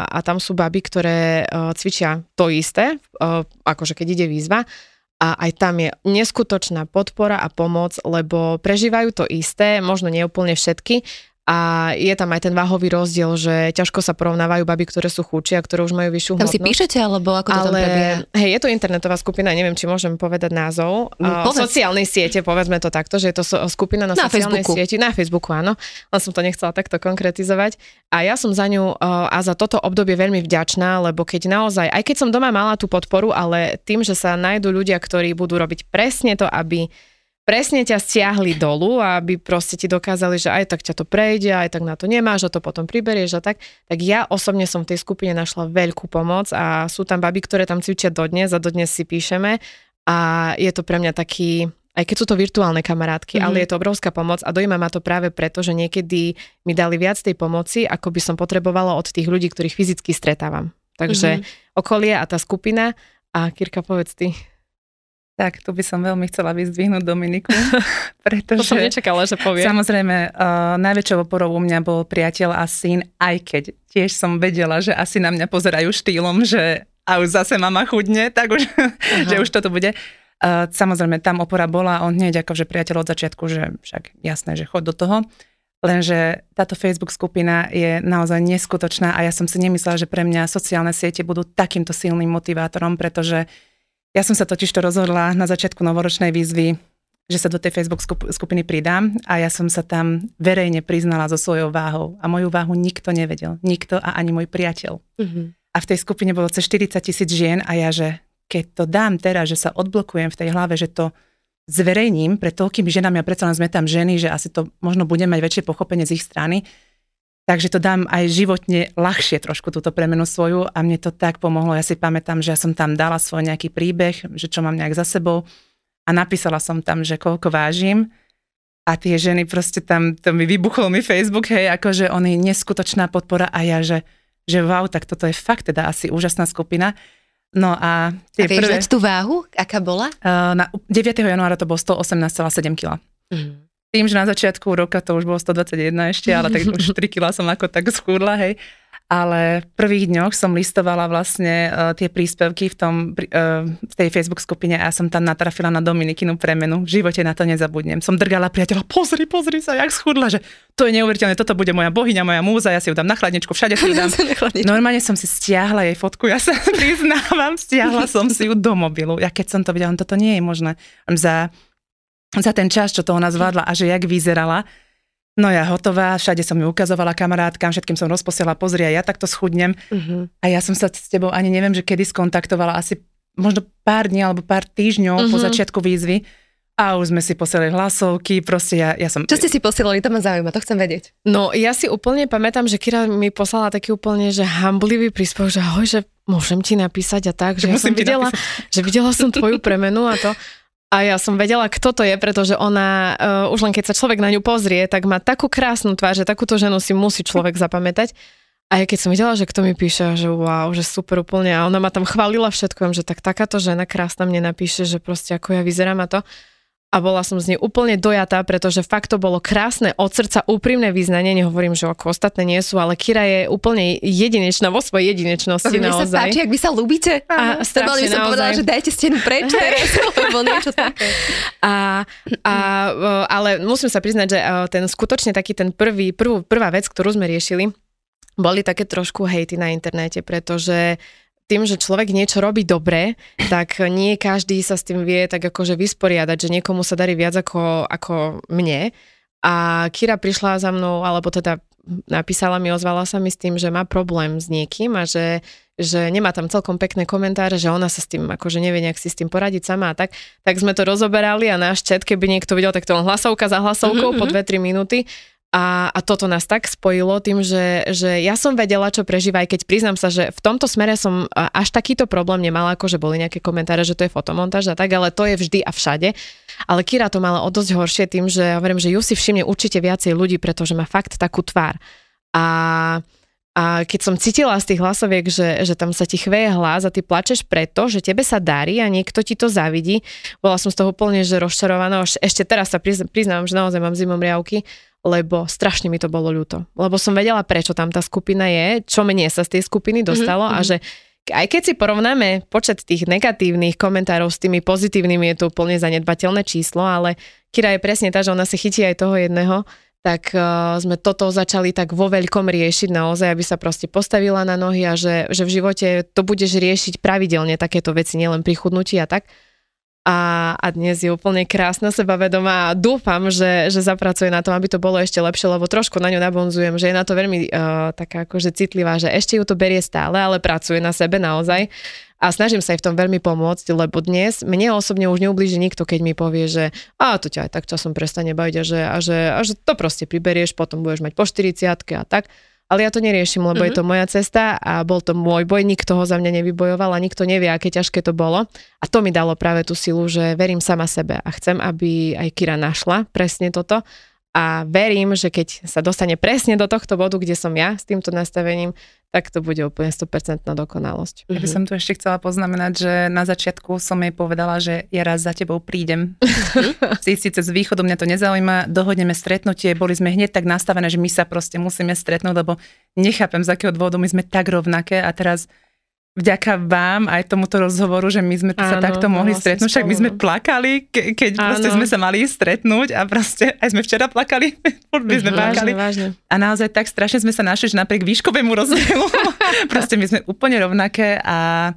[SPEAKER 4] a tam sú baby, ktoré uh, cvičia to isté, uh, akože keď ide výzva a aj tam je neskutočná podpora a pomoc, lebo prežívajú to isté, možno nie úplne všetky, a je tam aj ten váhový rozdiel, že ťažko sa porovnávajú baby, ktoré sú chudšie a ktoré už majú vyššiu
[SPEAKER 2] tam hmotnosť. Tam si píšete, alebo ako to Ale, tam prebieha?
[SPEAKER 4] Hej, je to internetová skupina, neviem, či môžem povedať názov. Mm, povedz. sociálnej siete, povedzme to takto, že je to skupina na, na sociálnej Facebooku. sieti. Na Facebooku, áno. Len som to nechcela takto konkretizovať. A ja som za ňu a za toto obdobie veľmi vďačná, lebo keď naozaj, aj keď som doma mala tú podporu, ale tým, že sa nájdú ľudia, ktorí budú robiť presne to, aby presne ťa stiahli dolu, aby proste ti dokázali, že aj tak ťa to prejde, aj tak na to nemáš a to potom priberieš a tak, tak ja osobne som v tej skupine našla veľkú pomoc a sú tam baby, ktoré tam cvičia dodnes a dodnes si píšeme a je to pre mňa taký, aj keď sú to virtuálne kamarátky, mm-hmm. ale je to obrovská pomoc a dojíma ma to práve preto, že niekedy mi dali viac tej pomoci, ako by som potrebovala od tých ľudí, ktorých fyzicky stretávam. Takže mm-hmm. okolie a tá skupina a Kirka, povedz ty.
[SPEAKER 3] Tak, tu by som veľmi chcela vyzdvihnúť Dominiku, pretože...
[SPEAKER 4] To som nečakala, že povie.
[SPEAKER 3] Samozrejme, uh, najväčšou oporou u mňa bol priateľ a syn, aj keď tiež som vedela, že asi na mňa pozerajú štýlom, že a už zase mama chudne, tak už, že už toto bude. Uh, samozrejme, tam opora bola, on hneď akože priateľ od začiatku, že však jasné, že chod do toho. Lenže táto Facebook skupina je naozaj neskutočná a ja som si nemyslela, že pre mňa sociálne siete budú takýmto silným motivátorom, pretože uh, ja som sa totiž to rozhodla na začiatku novoročnej výzvy, že sa do tej Facebook skupiny pridám a ja som sa tam verejne priznala so svojou váhou a moju váhu nikto nevedel. Nikto a ani môj priateľ. Mm-hmm. A v tej skupine bolo cez 40 tisíc žien a ja, že keď to dám teraz, že sa odblokujem v tej hlave, že to zverejním pred toľkými ženami a predsa len sme tam ženy, že asi to možno bude mať väčšie pochopenie z ich strany, Takže to dám aj životne ľahšie trošku túto premenu svoju a mne to tak pomohlo. Ja si pamätám, že ja som tam dala svoj nejaký príbeh, že čo mám nejak za sebou a napísala som tam, že koľko vážim a tie ženy proste tam, to mi vybuchol mi Facebook, hej, akože on je neskutočná podpora a ja, že, že wow, tak toto je fakt teda asi úžasná skupina. No a
[SPEAKER 2] tie a vieš prvé... tú váhu, aká bola?
[SPEAKER 3] Na 9. januára to bolo 118,7 kg. Mm. Tým, že na začiatku roka to už bolo 121 ešte, ale tak už 3 kg som ako tak schudla, hej. Ale v prvých dňoch som listovala vlastne uh, tie príspevky v, tom, uh, v tej Facebook skupine a ja som tam natrafila na Dominikinu premenu. V živote na to nezabudnem. Som drgala priateľa, pozri, pozri sa, jak schudla, že to je neuveriteľné, toto bude moja bohyňa, moja múza, ja si ju dám na chladničku, všade si ju dám. Normálne som si stiahla jej fotku, ja sa priznávam, stiahla som si ju do mobilu. Ja keď som to videla, toto nie je možné. Za za ten čas, čo to ona zvládla a že jak vyzerala. No ja hotová, všade som ju ukazovala kamarátkam, všetkým som rozposiela, pozri, a ja takto schudnem. Uh-huh. A ja som sa s tebou ani neviem, že kedy skontaktovala, asi možno pár dní alebo pár týždňov uh-huh. po mhm. začiatku výzvy. A už sme si posielali hlasovky, proste ja, ja som...
[SPEAKER 2] Čo ste si posielali, to ma zaujíma, to chcem vedieť.
[SPEAKER 4] No ja si úplne pamätám, že Kira mi poslala taký úplne, že hamblivý príspevok, že ahoj, že môžem ti napísať a tak, že, že ja som videla, napísať. že videla som tvoju premenu a to. A ja som vedela, kto to je, pretože ona, uh, už len keď sa človek na ňu pozrie, tak má takú krásnu tvár, že takúto ženu si musí človek zapamätať. A ja keď som videla, že kto mi píše, že wow, že super úplne, a ona ma tam chválila všetko, že tak takáto žena krásna mne napíše, že proste ako ja vyzerám a to. A bola som z nej úplne dojatá, pretože fakt to bolo krásne, od srdca úprimné význanie, nehovorím, že ako ostatné nie sú, ale Kira je úplne jedinečná vo svojej jedinečnosti Mne naozaj.
[SPEAKER 2] sa páči, ak vy sa ľúbite. A, strašne, by som naozaj. povedala, že dajte stenu preč teraz, niečo také.
[SPEAKER 4] A, a, ale musím sa priznať, že ten skutočne taký ten prvý, prvú, prvá vec, ktorú sme riešili, boli také trošku hejty na internete, pretože tým, že človek niečo robí dobre, tak nie každý sa s tým vie tak akože vysporiadať, že niekomu sa darí viac ako, ako mne. A Kira prišla za mnou, alebo teda napísala mi, ozvala sa mi s tým, že má problém s niekým a že, že nemá tam celkom pekné komentáre, že ona sa s tým akože nevie nejak si s tým poradiť sama a tak. Tak sme to rozoberali a náš chat, keby niekto videl, tak to on hlasovka za hlasovkou mm-hmm. po 2-3 minúty a, a toto nás tak spojilo tým, že, že ja som vedela, čo prežíva, aj keď priznám sa, že v tomto smere som až takýto problém nemala, ako že boli nejaké komentáre, že to je fotomontáž a tak, ale to je vždy a všade. Ale Kira to mala o dosť horšie tým, že ja hovorím, že ju si všimne určite viacej ľudí, pretože má fakt takú tvár. A, a keď som cítila z tých hlasoviek, že, že tam sa ti chveje hlas a ty plačeš preto, že tebe sa darí a niekto ti to zavidí, bola som z toho úplne že rozčarovaná. Ešte teraz sa priznám, že naozaj mám zimom riavky, lebo strašne mi to bolo ľúto. Lebo som vedela, prečo tam tá skupina je, čo mne sa z tej skupiny mhm, dostalo mm-hmm. a že aj keď si porovnáme počet tých negatívnych komentárov s tými pozitívnymi, je to úplne zanedbateľné číslo, ale Kira je presne tá, že ona si chytí aj toho jedného, tak uh, sme toto začali tak vo veľkom riešiť naozaj, aby sa proste postavila na nohy a že, že v živote to budeš riešiť pravidelne takéto veci, nielen pri chudnutí a tak a, a dnes je úplne krásna, sebavedomá a dúfam, že, že zapracuje na tom, aby to bolo ešte lepšie, lebo trošku na ňu nabonzujem, že je na to veľmi uh, taká akože citlivá, že ešte ju to berie stále, ale pracuje na sebe naozaj. A snažím sa aj v tom veľmi pomôcť, lebo dnes mne osobne už neublíži nikto, keď mi povie, že a to ťa aj tak časom prestane baviť a že, a že, a že to proste priberieš, potom budeš mať po 40 a tak ale ja to neriešim, lebo mm-hmm. je to mhm. moja cesta a bol to môj boj, nikto ho za mňa nevybojoval a nikto nevie, aké ťažké to bolo. A to mi dalo práve tú silu, že verím sama sebe a chcem, aby aj Kira našla presne toto a verím, že keď sa dostane presne do tohto bodu, kde som ja s týmto nastavením, tak to bude úplne 100% dokonalosť.
[SPEAKER 3] Ja by som tu ešte chcela poznamenať, že na začiatku som jej povedala, že ja raz za tebou prídem. si síce z východu mňa to nezaujíma, dohodneme stretnutie, boli sme hneď tak nastavené, že my sa proste musíme stretnúť, lebo nechápem z akého dôvodu my sme tak rovnaké a teraz vďaka vám aj tomuto rozhovoru, že my sme áno, sa takto mohli stretnúť, však my sme plakali, ke, keď áno. proste sme sa mali stretnúť a proste aj sme včera plakali, my sme vážne, plakali. Vážne. A naozaj tak strašne sme sa našli, že napriek výškovému rozdielu, proste my sme úplne rovnaké a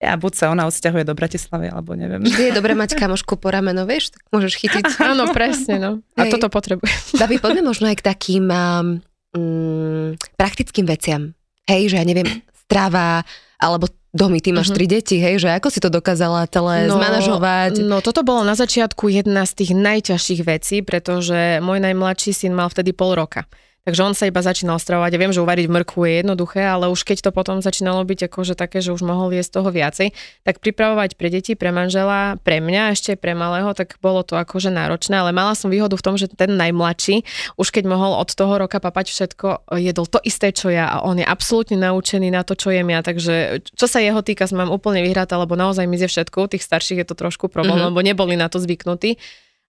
[SPEAKER 3] ja buď sa ona odsťahuje do Bratislavy, alebo neviem.
[SPEAKER 2] Vždy je dobré mať kamošku po rameno, vieš, tak môžeš chytiť.
[SPEAKER 4] Áno, presne, no. A Hej. toto potrebuje.
[SPEAKER 2] Babi, poďme možno aj k takým um, praktickým veciam. Hej, že ja neviem, strava, alebo Domy, ty máš uh-huh. tri deti, hej, že ako si to dokázala celé no, zmanažovať?
[SPEAKER 4] No toto bolo na začiatku jedna z tých najťažších vecí, pretože môj najmladší syn mal vtedy pol roka. Takže on sa iba začínal stravovať. Ja viem, že uvariť mrkvu je jednoduché, ale už keď to potom začínalo byť akože také, že už mohol jesť toho viacej, tak pripravovať pre deti, pre manžela, pre mňa, ešte pre malého, tak bolo to akože náročné, ale mala som výhodu v tom, že ten najmladší, už keď mohol od toho roka papať všetko, jedol to isté, čo ja a on je absolútne naučený na to, čo jem ja. Takže čo sa jeho týka, som mám úplne vyhratá, lebo naozaj mi zje všetko. Tých starších je to trošku problém, mm-hmm. lebo neboli na to zvyknutí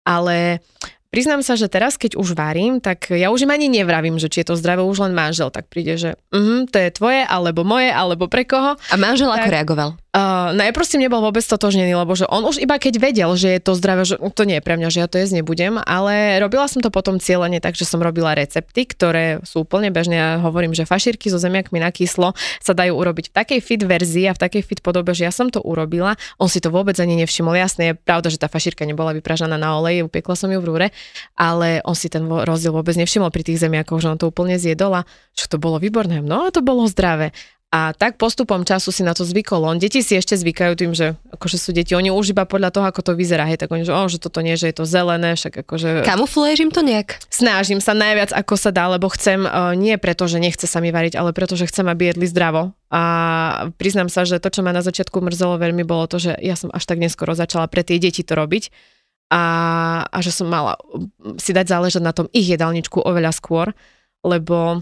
[SPEAKER 4] ale Priznám sa, že teraz, keď už varím, tak ja už im ani nevravím, že či je to zdravé, už len manžel tak príde, že uh, to je tvoje, alebo moje, alebo pre koho.
[SPEAKER 2] A manžel tak, ako reagoval?
[SPEAKER 4] Uh, najprv s tým nebol vôbec totožnený, lebo že on už iba keď vedel, že je to zdravé, že to nie je pre mňa, že ja to jesť nebudem, ale robila som to potom cieľene tak, že som robila recepty, ktoré sú úplne bežné. Ja hovorím, že fašírky so zemiakmi na kyslo sa dajú urobiť v takej fit verzii a v takej fit podobe, že ja som to urobila. On si to vôbec ani nevšimol. Jasné, je pravda, že tá fašírka nebola vypražaná na olej, upiekla som ju v rúre, ale on si ten rozdiel vôbec nevšimol pri tých zemiakoch, že on to úplne zjedol a že to bolo výborné. No a to bolo zdravé. A tak postupom času si na to zvykol on. Deti si ešte zvykajú tým, že akože sú deti, oni už iba podľa toho, ako to vyzerá, hej, tak oni, že, oh, že toto nie, že je to zelené, však akože...
[SPEAKER 2] Kamufluješ im to nejak?
[SPEAKER 4] Snažím sa najviac, ako sa dá, lebo chcem, uh, nie preto, že nechce sa mi variť, ale preto, že chcem, aby jedli zdravo. A priznám sa, že to, čo ma na začiatku mrzelo veľmi, bolo to, že ja som až tak neskoro začala pre tie deti to robiť a, a že som mala si dať záležať na tom ich jedálničku oveľa skôr, lebo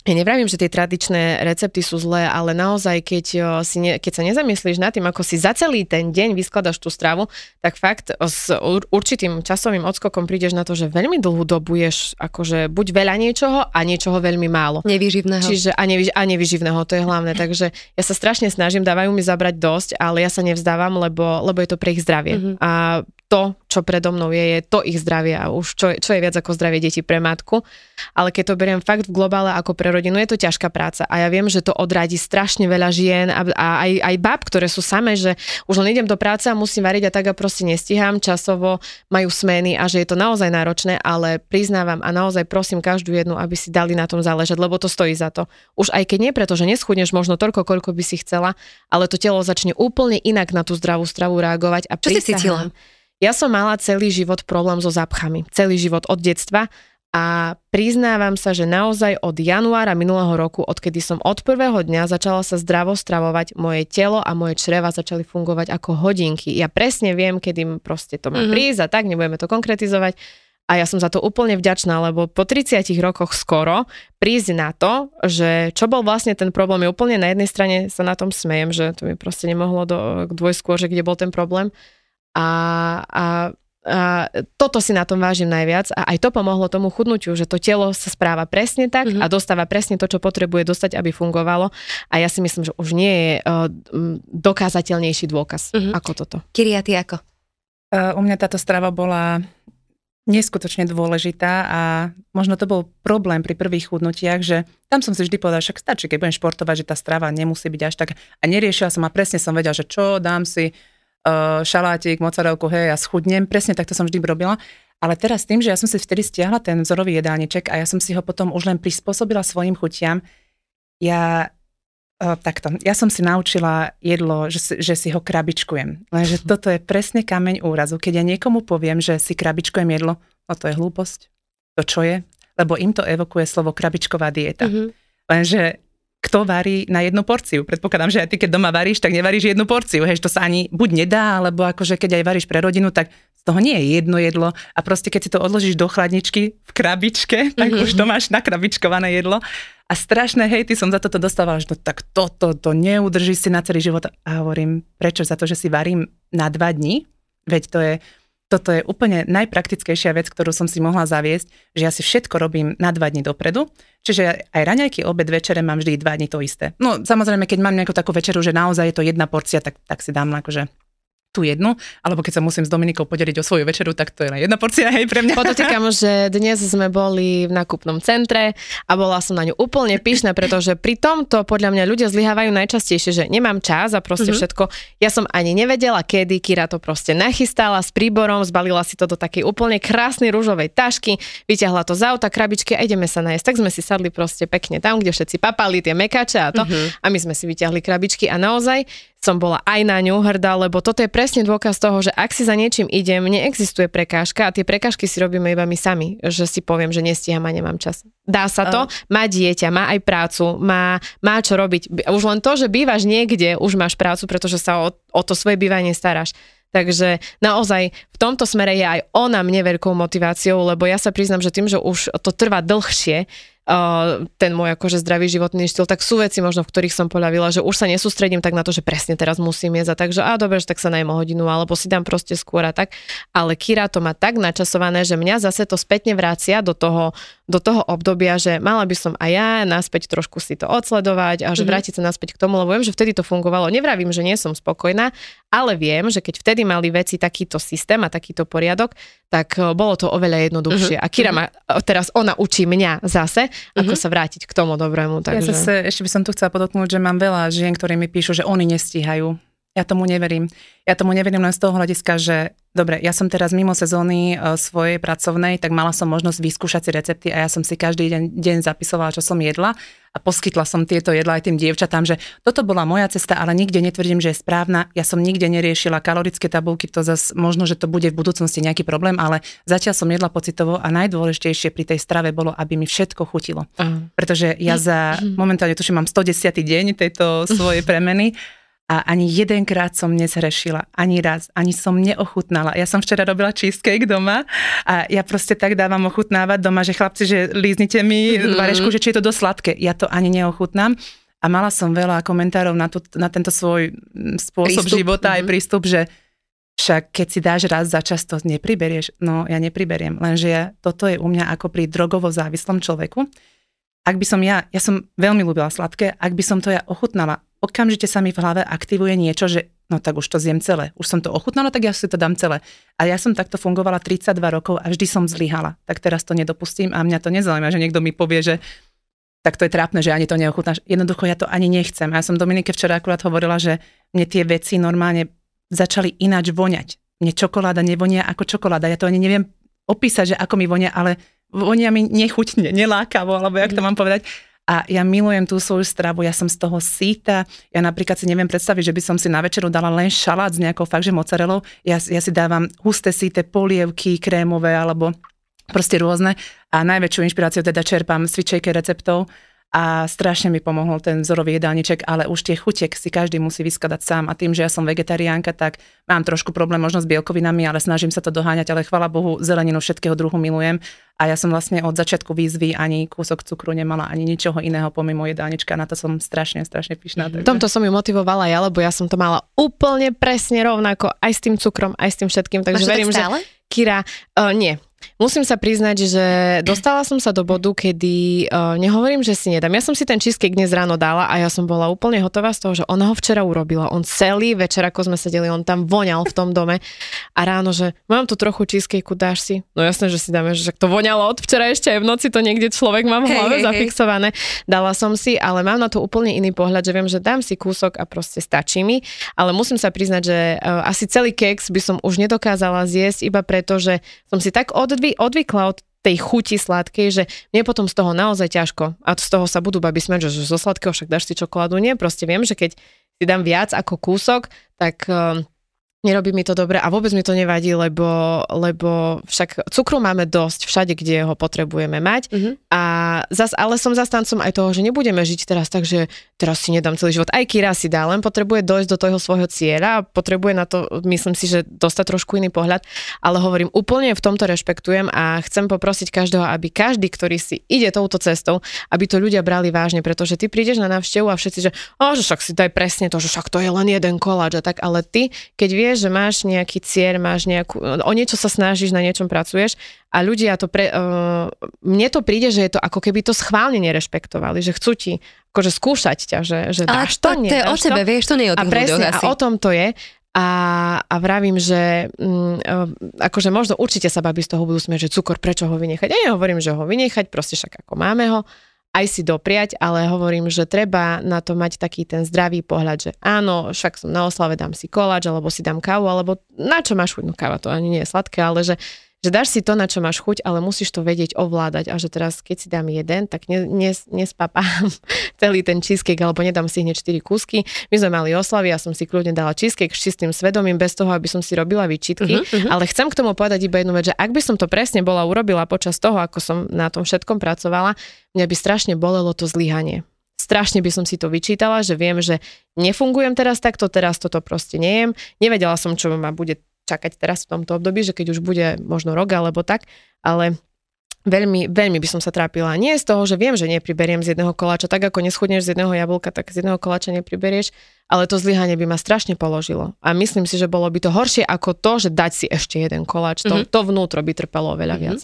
[SPEAKER 4] ja nevravím, že tie tradičné recepty sú zlé, ale naozaj, keď, si ne, keď sa nezamyslíš nad tým, ako si za celý ten deň vyskladaš tú stravu, tak fakt s určitým časovým odskokom prídeš na to, že veľmi dlhú dobu ješ akože buď veľa niečoho a niečoho veľmi málo.
[SPEAKER 2] Nevyživného.
[SPEAKER 4] Čiže a, nevyž, a nevyživného, to je hlavné. Takže ja sa strašne snažím, dávajú mi zabrať dosť, ale ja sa nevzdávam, lebo, lebo je to pre ich zdravie. Mm-hmm. A to, čo predo mnou je, je to ich zdravie a už čo, čo je viac ako zdravie detí pre matku. Ale keď to beriem fakt v globále ako pre rodinu, je to ťažká práca a ja viem, že to odradí strašne veľa žien a, a aj, aj bab, ktoré sú samé, že už len idem do práce a musím variť a tak a proste nestíham, časovo majú smeny a že je to naozaj náročné, ale priznávam a naozaj prosím každú jednu, aby si dali na tom záležať, lebo to stojí za to. Už aj keď nie preto, že neschudneš možno toľko, koľko by si chcela, ale to telo začne úplne inak na tú zdravú stravu reagovať. A
[SPEAKER 2] Čo si cítila?
[SPEAKER 4] Ja som mala celý život problém so zapchami. Celý život od detstva a priznávam sa, že naozaj od januára minulého roku, odkedy som od prvého dňa začala sa zdravo stravovať, moje telo a moje čreva začali fungovať ako hodinky. Ja presne viem, kedy proste to má mm-hmm. prísť a tak, nebudeme to konkretizovať. A ja som za to úplne vďačná, lebo po 30 rokoch skoro prísť na to, že čo bol vlastne ten problém, je úplne na jednej strane sa na tom smejem, že to mi proste nemohlo do, dôjsť skôr, že kde bol ten problém, a, a, a toto si na tom vážim najviac a aj to pomohlo tomu chudnutiu, že to telo sa správa presne tak mm-hmm. a dostáva presne to, čo potrebuje dostať, aby fungovalo a ja si myslím, že už nie je uh, dokázateľnejší dôkaz mm-hmm. ako toto.
[SPEAKER 2] Kiria, ty ako?
[SPEAKER 3] Uh, u mňa táto strava bola neskutočne dôležitá a možno to bol problém pri prvých chudnutiach, že tam som si vždy povedal, však stačí, keď budem športovať, že tá strava nemusí byť až tak a neriešila som a presne som vedela, že čo dám si uh, šalátik, mozzarelku, hej, ja schudnem, presne takto som vždy robila. Ale teraz tým, že ja som si vtedy stiahla ten vzorový jedálniček a ja som si ho potom už len prispôsobila svojim chutiam, ja uh, takto, ja som si naučila jedlo, že si, že si ho krabičkujem. Lenže toto je presne kameň úrazu. Keď ja niekomu poviem, že si krabičkujem jedlo, no to je hlúposť. To čo je? Lebo im to evokuje slovo krabičková dieta. Mm-hmm. Lenže kto varí na jednu porciu. Predpokladám, že aj ty, keď doma varíš, tak nevaríš jednu porciu. Hej, to sa ani buď nedá, alebo akože keď aj varíš pre rodinu, tak z toho nie je jedno jedlo. A proste keď si to odložíš do chladničky v krabičke, tak mm-hmm. už to máš nakrabičkované jedlo. A strašné hejty som za toto dostávala, že no tak toto, to neudrží si na celý život. A hovorím, prečo? Za to, že si varím na dva dní? Veď to je toto je úplne najpraktickejšia vec, ktorú som si mohla zaviesť, že ja si všetko robím na dva dní dopredu, čiže aj raňajky, obed, večere mám vždy dva dní to isté. No samozrejme, keď mám nejakú takú večeru, že naozaj je to jedna porcia, tak, tak si dám akože tú jednu, alebo keď sa musím s Dominikou podeliť o svoju večeru, tak to je len jedna porcia, hej, pre mňa.
[SPEAKER 4] Podotýkam, že dnes sme boli v nákupnom centre a bola som na ňu úplne pyšná, pretože pri tomto podľa mňa ľudia zlyhávajú najčastejšie, že nemám čas a proste mm-hmm. všetko. Ja som ani nevedela, kedy Kira to proste nachystala s príborom, zbalila si to do takej úplne krásnej rúžovej tašky, vyťahla to z auta, krabičky a ideme sa nájsť. Tak sme si sadli proste pekne tam, kde všetci papali tie mekače a to mm-hmm. a my sme si vyťahli krabičky a naozaj som bola aj na ňu hrdá, lebo toto je presne dôkaz toho, že ak si za niečím idem, neexistuje prekážka a tie prekážky si robíme iba my sami, že si poviem, že nestíham a nemám čas. Dá sa to, má dieťa, má aj prácu, má, má čo robiť. Už len to, že bývaš niekde, už máš prácu, pretože sa o, o to svoje bývanie staráš. Takže naozaj v tomto smere je aj ona mne veľkou motiváciou, lebo ja sa priznam, že tým, že už to trvá dlhšie, ten môj akože zdravý životný štýl, tak sú veci možno, v ktorých som poľavila, že už sa nesústredím tak na to, že presne teraz musím jesť a tak, že a dobre, že tak sa najmo hodinu, alebo si dám proste skôr a tak. Ale Kira to má tak načasované, že mňa zase to spätne vrácia do toho, do toho obdobia, že mala by som aj ja naspäť trošku si to odsledovať a že mm-hmm. vrátiť sa naspäť k tomu, lebo viem, že vtedy to fungovalo. Nevravím, že nie som spokojná, ale viem, že keď vtedy mali veci takýto systém a takýto poriadok, tak e, bolo to oveľa jednoduchšie. Uh-huh. A Kira ma, e, teraz ona učí mňa zase, uh-huh. ako sa vrátiť k tomu dobrému.
[SPEAKER 3] Takže... Ja zase, ešte by som tu chcela podotknúť, že mám veľa žien, ktorí mi píšu, že oni nestíhajú ja tomu neverím. Ja tomu neverím len z toho hľadiska, že dobre, ja som teraz mimo sezóny uh, svojej pracovnej, tak mala som možnosť vyskúšať si recepty a ja som si každý deň, deň zapisovala, čo som jedla a poskytla som tieto jedla aj tým dievčatám, že toto bola moja cesta, ale nikde netvrdím, že je správna. Ja som nikde neriešila kalorické tabulky, to zase možno, že to bude v budúcnosti nejaký problém, ale zatiaľ som jedla pocitovo a najdôležitejšie pri tej strave bolo, aby mi všetko chutilo. Uh. Pretože ja za momentálne tuším mám 110. deň tejto svojej premeny a ani jedenkrát som nezhrešila, ani raz, ani som neochutnala. Ja som včera robila cheesecake doma a ja proste tak dávam ochutnávať doma, že chlapci, že líznite mi mm-hmm. varešku, že či je to dosť sladké. Ja to ani neochutnám. A mala som veľa komentárov na, to, na tento svoj mm, spôsob prístup. života mm-hmm. aj mhm. prístup, že však keď si dáš raz za čas, to nepriberieš. No ja nepriberiem, lenže ja, toto je u mňa ako pri drogovo závislom človeku. Ak by som ja, ja som veľmi ľúbila sladké, ak by som to ja ochutnala okamžite sa mi v hlave aktivuje niečo, že no tak už to zjem celé. Už som to ochutnala, tak ja si to dám celé. A ja som takto fungovala 32 rokov a vždy som zlyhala. Tak teraz to nedopustím a mňa to nezaujíma, že niekto mi povie, že tak to je trápne, že ani to neochutnáš. Jednoducho ja to ani nechcem. Ja som Dominike včera akurát hovorila, že mne tie veci normálne začali ináč voňať. Mne čokoláda nevonia ako čokoláda. Ja to ani neviem opísať, že ako mi vonia, ale vonia mi nechutne, nelákavo, alebo jak to mám povedať a ja milujem tú svoju stravu, ja som z toho síta. Ja napríklad si neviem predstaviť, že by som si na večeru dala len šalát s nejakou fakt, že mozzarellou. Ja, ja si dávam husté síte polievky, krémové alebo proste rôzne. A najväčšiu inšpiráciu teda čerpám z receptov a strašne mi pomohol ten vzorový jedálniček, ale už tie chutiek si každý musí vyskladať sám. A tým, že ja som vegetariánka, tak mám trošku problém možno s bielkovinami, ale snažím sa to doháňať, ale chvala Bohu, zeleninu všetkého druhu milujem. A ja som vlastne od začiatku výzvy ani kúsok cukru nemala, ani ničoho iného pomimo jedálnička, na to som strašne, strašne pyšná.
[SPEAKER 4] Takže... Tomto som ju motivovala ja, lebo ja som to mala úplne presne rovnako aj s tým cukrom, aj s tým všetkým, takže Máš verím, že Kira, uh, nie, Musím sa priznať, že dostala som sa do bodu, kedy uh, nehovorím, že si nedám. Ja som si ten cheesecake dnes ráno dala a ja som bola úplne hotová z toho, že ona ho včera urobila. On celý večer, ako sme sedeli, on tam voňal v tom dome a ráno, že mám tu trochu cheesecake, dáš si? No jasné, že si dáme, že to voňalo od včera ešte aj v noci, to niekde človek mám v hlave hey, zafixované. Hey. Dala som si, ale mám na to úplne iný pohľad, že viem, že dám si kúsok a proste stačí mi, ale musím sa priznať, že uh, asi celý keks by som už nedokázala zjesť iba preto, že som si tak od odvy, odvykla od tej chuti sladkej, že mne potom z toho naozaj ťažko. A z toho sa budú babi smeť, že zo sladkého však dáš si čokoládu. Nie, proste viem, že keď si dám viac ako kúsok, tak uh, nerobí mi to dobre a vôbec mi to nevadí, lebo, lebo však cukru máme dosť všade, kde ho potrebujeme mať. Mm-hmm. A zas, ale som zastancom aj toho, že nebudeme žiť teraz tak, že teraz si nedám celý život. Aj Kira si dá, len potrebuje dojsť do toho svojho cieľa a potrebuje na to, myslím si, že dostať trošku iný pohľad. Ale hovorím, úplne v tomto rešpektujem a chcem poprosiť každého, aby každý, ktorý si ide touto cestou, aby to ľudia brali vážne, pretože ty prídeš na návštevu a všetci, že, oh, že však si daj presne to, že však to je len jeden koláč a tak, ale ty, keď vieš, vieš, že máš nejaký cieľ, máš nejakú, o niečo sa snažíš, na niečom pracuješ a ľudia to pre, uh, mne to príde, že je to ako keby to schválne nerešpektovali, že chcú ti akože skúšať ťa, že, že dáš to,
[SPEAKER 2] to, to je o tebe, vieš, to nie je o tých
[SPEAKER 4] a presne, asi. a o tom to je. A, a vravím, že um, akože možno určite sa babi z toho budú smieť, že cukor, prečo ho vynechať. Ja nehovorím, že ho vynechať, proste však ako máme ho, aj si dopriať, ale hovorím, že treba na to mať taký ten zdravý pohľad, že áno, však som na oslave, dám si koláč, alebo si dám kávu, alebo na čo máš chuť, no káva to ani nie je sladké, ale že že dáš si to, na čo máš chuť, ale musíš to vedieť ovládať a že teraz, keď si dám jeden, tak ne, nes, nespapám celý ten cheesecake, alebo nedám si hneď 4 kúsky. My sme mali oslavy, ja som si kľudne dala cheesecake s čistým svedomím, bez toho, aby som si robila výčitky, uh-huh, uh-huh. ale chcem k tomu povedať iba jednu vec, že ak by som to presne bola urobila počas toho, ako som na tom všetkom pracovala, mňa by strašne bolelo to zlyhanie strašne by som si to vyčítala, že viem, že nefungujem teraz takto, teraz toto proste nejem. Nevedela som, čo ma bude čakať teraz v tomto období, že keď už bude možno rok alebo tak, ale veľmi, veľmi by som sa trápila. Nie z toho, že viem, že nepriberiem z jedného koláča, tak ako neschudneš z jedného jablka, tak z jedného koláča nepriberieš, ale to zlyhanie by ma strašne položilo. A myslím si, že bolo by to horšie ako to, že dať si ešte jeden koláč. To, mm-hmm. to vnútro by trpelo veľa mm-hmm. viac.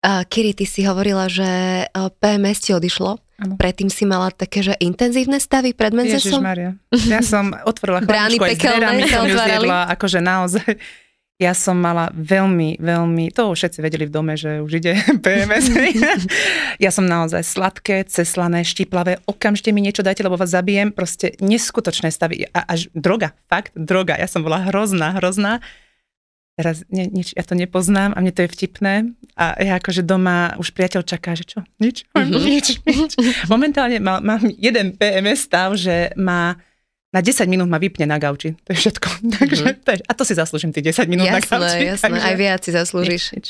[SPEAKER 2] Uh, Kiri, ty si hovorila, že PMS ti odišlo. Ano. Predtým si mala také, že intenzívne stavy pred menzesom?
[SPEAKER 3] Maria. Ja som otvorila chladničku aj s dverami, som ju zjedla, akože naozaj ja som mala veľmi, veľmi, to všetci vedeli v dome, že už ide PMS. ja som naozaj sladké, ceslané, štiplavé, okamžite mi niečo dajte, lebo vás zabijem, proste neskutočné stavy. A až droga, fakt, droga. Ja som bola hrozná, hrozná. Teraz ne, nič, ja to nepoznám a mne to je vtipné. A ja akože doma už priateľ čaká, že čo? Nič? Mm-hmm. nič, nič. Momentálne mám, mám jeden PMS stav, že má na 10 minút ma vypne na gauči. To je všetko. Takže, mm-hmm. je, a to si zaslúžim, tých 10 minút jasné, na gauči.
[SPEAKER 2] Jasné, takže... aj viac si zaslúžiš. Nič, nič.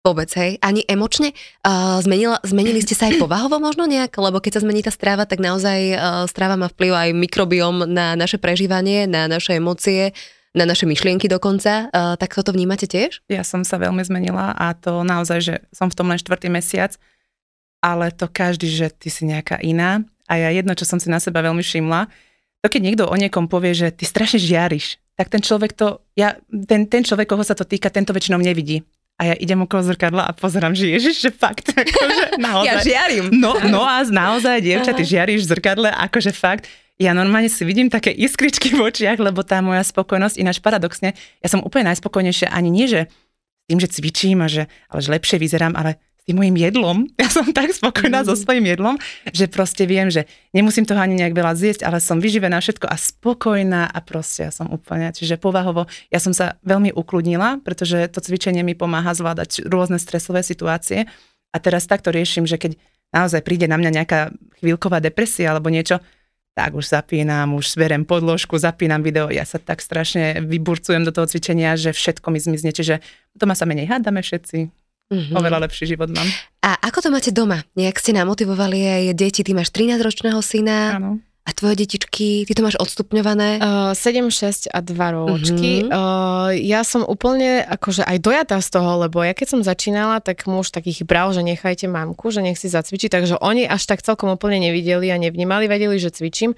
[SPEAKER 2] Vôbec, hej? Ani emočne? Uh, zmenila, zmenili ste sa aj povahovo možno nejak? Lebo keď sa zmení tá stráva, tak naozaj uh, stráva má vplyv aj mikrobiom na naše prežívanie, na naše emócie, na naše myšlienky dokonca. Uh, tak toto vnímate tiež?
[SPEAKER 3] Ja som sa veľmi zmenila a to naozaj, že som v tom len štvrtý mesiac, ale to každý, že ty si nejaká iná. A ja jedno, čo som si na seba veľmi všimla, to keď niekto o niekom povie, že ty strašne žiariš, tak ten človek to, ja, ten, ten človek, koho sa to týka, tento väčšinou nevidí a ja idem okolo zrkadla a pozerám, že ježiš, že fakt, akože
[SPEAKER 2] naozaj. Ja žiarím.
[SPEAKER 3] No, no a naozaj, dievča, ty žiaríš v zrkadle, akože fakt, ja normálne si vidím také iskričky v očiach, lebo tá moja spokojnosť, ináč paradoxne, ja som úplne najspokojnejšia ani nie, že tým, že cvičím a že, ale že lepšie vyzerám, ale tým mojim jedlom. Ja som tak spokojná mm. so svojím jedlom, že proste viem, že nemusím toho ani nejak veľa zjesť, ale som vyživená všetko a spokojná a proste ja som úplne, čiže povahovo, ja som sa veľmi ukludnila, pretože to cvičenie mi pomáha zvládať rôzne stresové situácie a teraz takto riešim, že keď naozaj príde na mňa nejaká chvíľková depresia alebo niečo, tak už zapínam, už zberem podložku, zapínam video, ja sa tak strašne vyburcujem do toho cvičenia, že všetko mi zmizne, čiže doma sa menej hádame všetci, Mm-hmm. Oveľa lepší život mám.
[SPEAKER 2] A ako to máte doma? Nejak ste namotivovali aj deti? Ty máš 13-ročného syna.
[SPEAKER 3] Áno.
[SPEAKER 2] A tvoje detičky, ty to máš odstupňované?
[SPEAKER 4] Uh, 7, 6 a 2 ročky. Uh-huh. Uh, ja som úplne akože aj dojatá z toho, lebo ja keď som začínala, tak muž takých bral, že nechajte mamku, že nech si zacvičí, takže oni až tak celkom úplne nevideli a nevnímali, vedeli, že cvičím.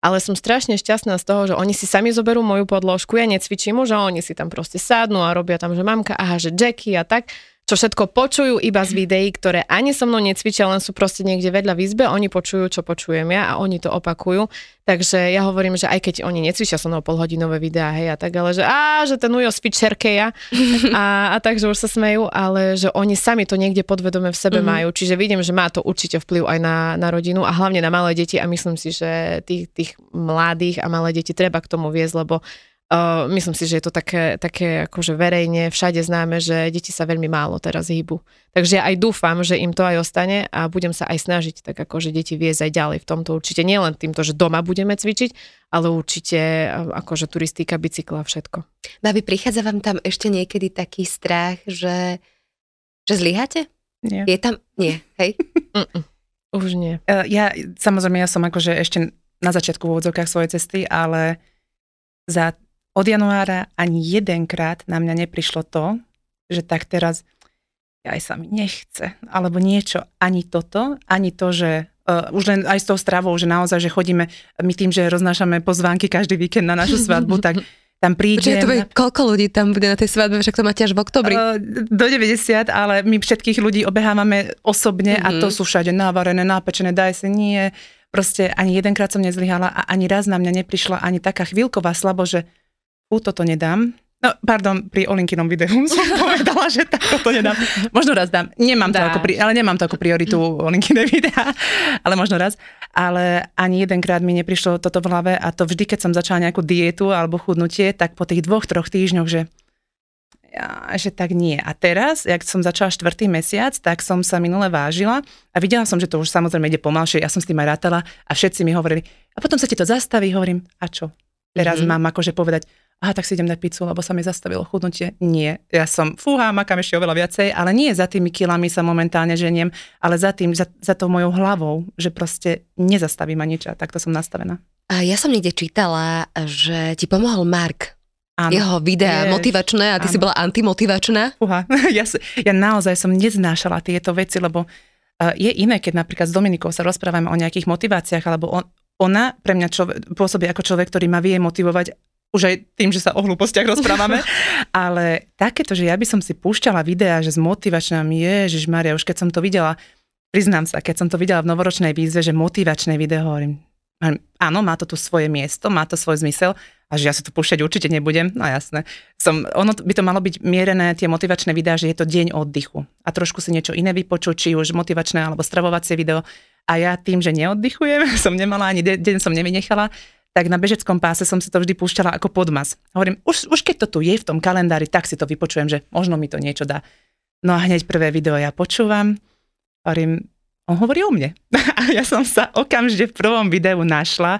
[SPEAKER 4] Ale som strašne šťastná z toho, že oni si sami zoberú moju podložku, ja necvičím už, a oni si tam proste sádnu a robia tam, že mamka, aha, že Jackie a tak čo všetko počujú iba z videí, ktoré ani so mnou necvičia, len sú proste niekde vedľa v izbe, oni počujú, čo počujem ja a oni to opakujú. Takže ja hovorím, že aj keď oni necvičia so mnou polhodinové videá, hej, a tak, ale že á, že ten ujo spí ja a, a tak, že už sa smejú, ale že oni sami to niekde podvedome v sebe mm-hmm. majú, čiže vidím, že má to určite vplyv aj na, na rodinu a hlavne na malé deti a myslím si, že tých, tých mladých a malé deti treba k tomu viesť, lebo Uh, myslím si, že je to také, také akože verejne všade známe, že deti sa veľmi málo teraz hýbu. Takže ja aj dúfam, že im to aj ostane a budem sa aj snažiť tak akože deti viesť aj ďalej v tomto určite. Nielen týmto, že doma budeme cvičiť, ale určite akože turistika, bicykla, všetko.
[SPEAKER 2] Babi, prichádza vám tam ešte niekedy taký strach, že, že zlyháte?
[SPEAKER 3] Nie.
[SPEAKER 2] Je tam? Nie, hej?
[SPEAKER 4] Už nie.
[SPEAKER 3] Uh, ja, samozrejme, ja som akože ešte na začiatku v úvodzovkách svojej cesty, ale za od januára ani jedenkrát na mňa neprišlo to, že tak teraz aj sa mi nechce, alebo niečo, ani toto, ani to, že uh, už len aj s tou stravou, že naozaj, že chodíme, my tým, že roznášame pozvánky každý víkend na našu svadbu, tak tam príde...
[SPEAKER 2] Čiže to bude, koľko ľudí tam bude na tej svadbe, však to máte až v oktobri? Uh,
[SPEAKER 3] do 90, ale my všetkých ľudí obehávame osobne mm-hmm. a to mhm. sú všade navarené, nápečené, daj si nie. Proste ani jedenkrát som nezlyhala a ani raz na mňa neprišla ani taká chvíľková slabo, že toto nedám. No, pardon, pri Olinkinom videu som povedala, že to nedám. Možno raz dám. Nemám to ako, pri, ale nemám to ako prioritu Olinkine videa, ale možno raz. Ale ani jedenkrát mi neprišlo toto v hlave a to vždy, keď som začala nejakú dietu alebo chudnutie, tak po tých dvoch, troch týždňoch, že ja, že tak nie. A teraz, jak som začala štvrtý mesiac, tak som sa minule vážila a videla som, že to už samozrejme ide pomalšie, ja som s tým aj rátala a všetci mi hovorili, a potom sa ti to zastaví, hovorím, a čo? Teraz mm-hmm. mám akože povedať, aha, tak si idem na pizzu, lebo sa mi zastavilo chudnutie. Nie, ja som, fúha, makám ešte oveľa viacej, ale nie za tými kilami sa momentálne ženiem, ale za tým, za, za tou mojou hlavou, že proste nezastaví ma nič a takto som nastavená.
[SPEAKER 2] A ja som niekde čítala, že ti pomohol Mark. Áno. Jeho videá Jež, motivačné a ty áno. si bola antimotivačná.
[SPEAKER 3] Fúha, ja, ja naozaj som neznášala tieto veci, lebo uh, je iné, keď napríklad s Dominikou sa rozprávame o nejakých motiváciách, alebo on, ona pre mňa človek, pôsobí ako človek, ktorý ma vie motivovať už aj tým, že sa o hlúpostiach rozprávame, ale takéto, že ja by som si púšťala videá, že z motivačným, Ježiš Maria, už keď som to videla, priznám sa, keď som to videla v novoročnej výzve, že motivačné video, hovorím, áno, má to tu svoje miesto, má to svoj zmysel a že ja sa to púšťať určite nebudem, no jasné. Som, ono by to malo byť mierené, tie motivačné videá, že je to deň oddychu a trošku si niečo iné vypočuť, či už motivačné alebo stravovacie video. A ja tým, že neoddychujem, som nemala ani deň som nevynechala, tak na bežeckom páse som si to vždy púšťala ako podmas. Hovorím, už, už keď to tu je v tom kalendári, tak si to vypočujem, že možno mi to niečo dá. No a hneď prvé video ja počúvam, hovorím, on hovorí o mne. A ja som sa okamžite v prvom videu našla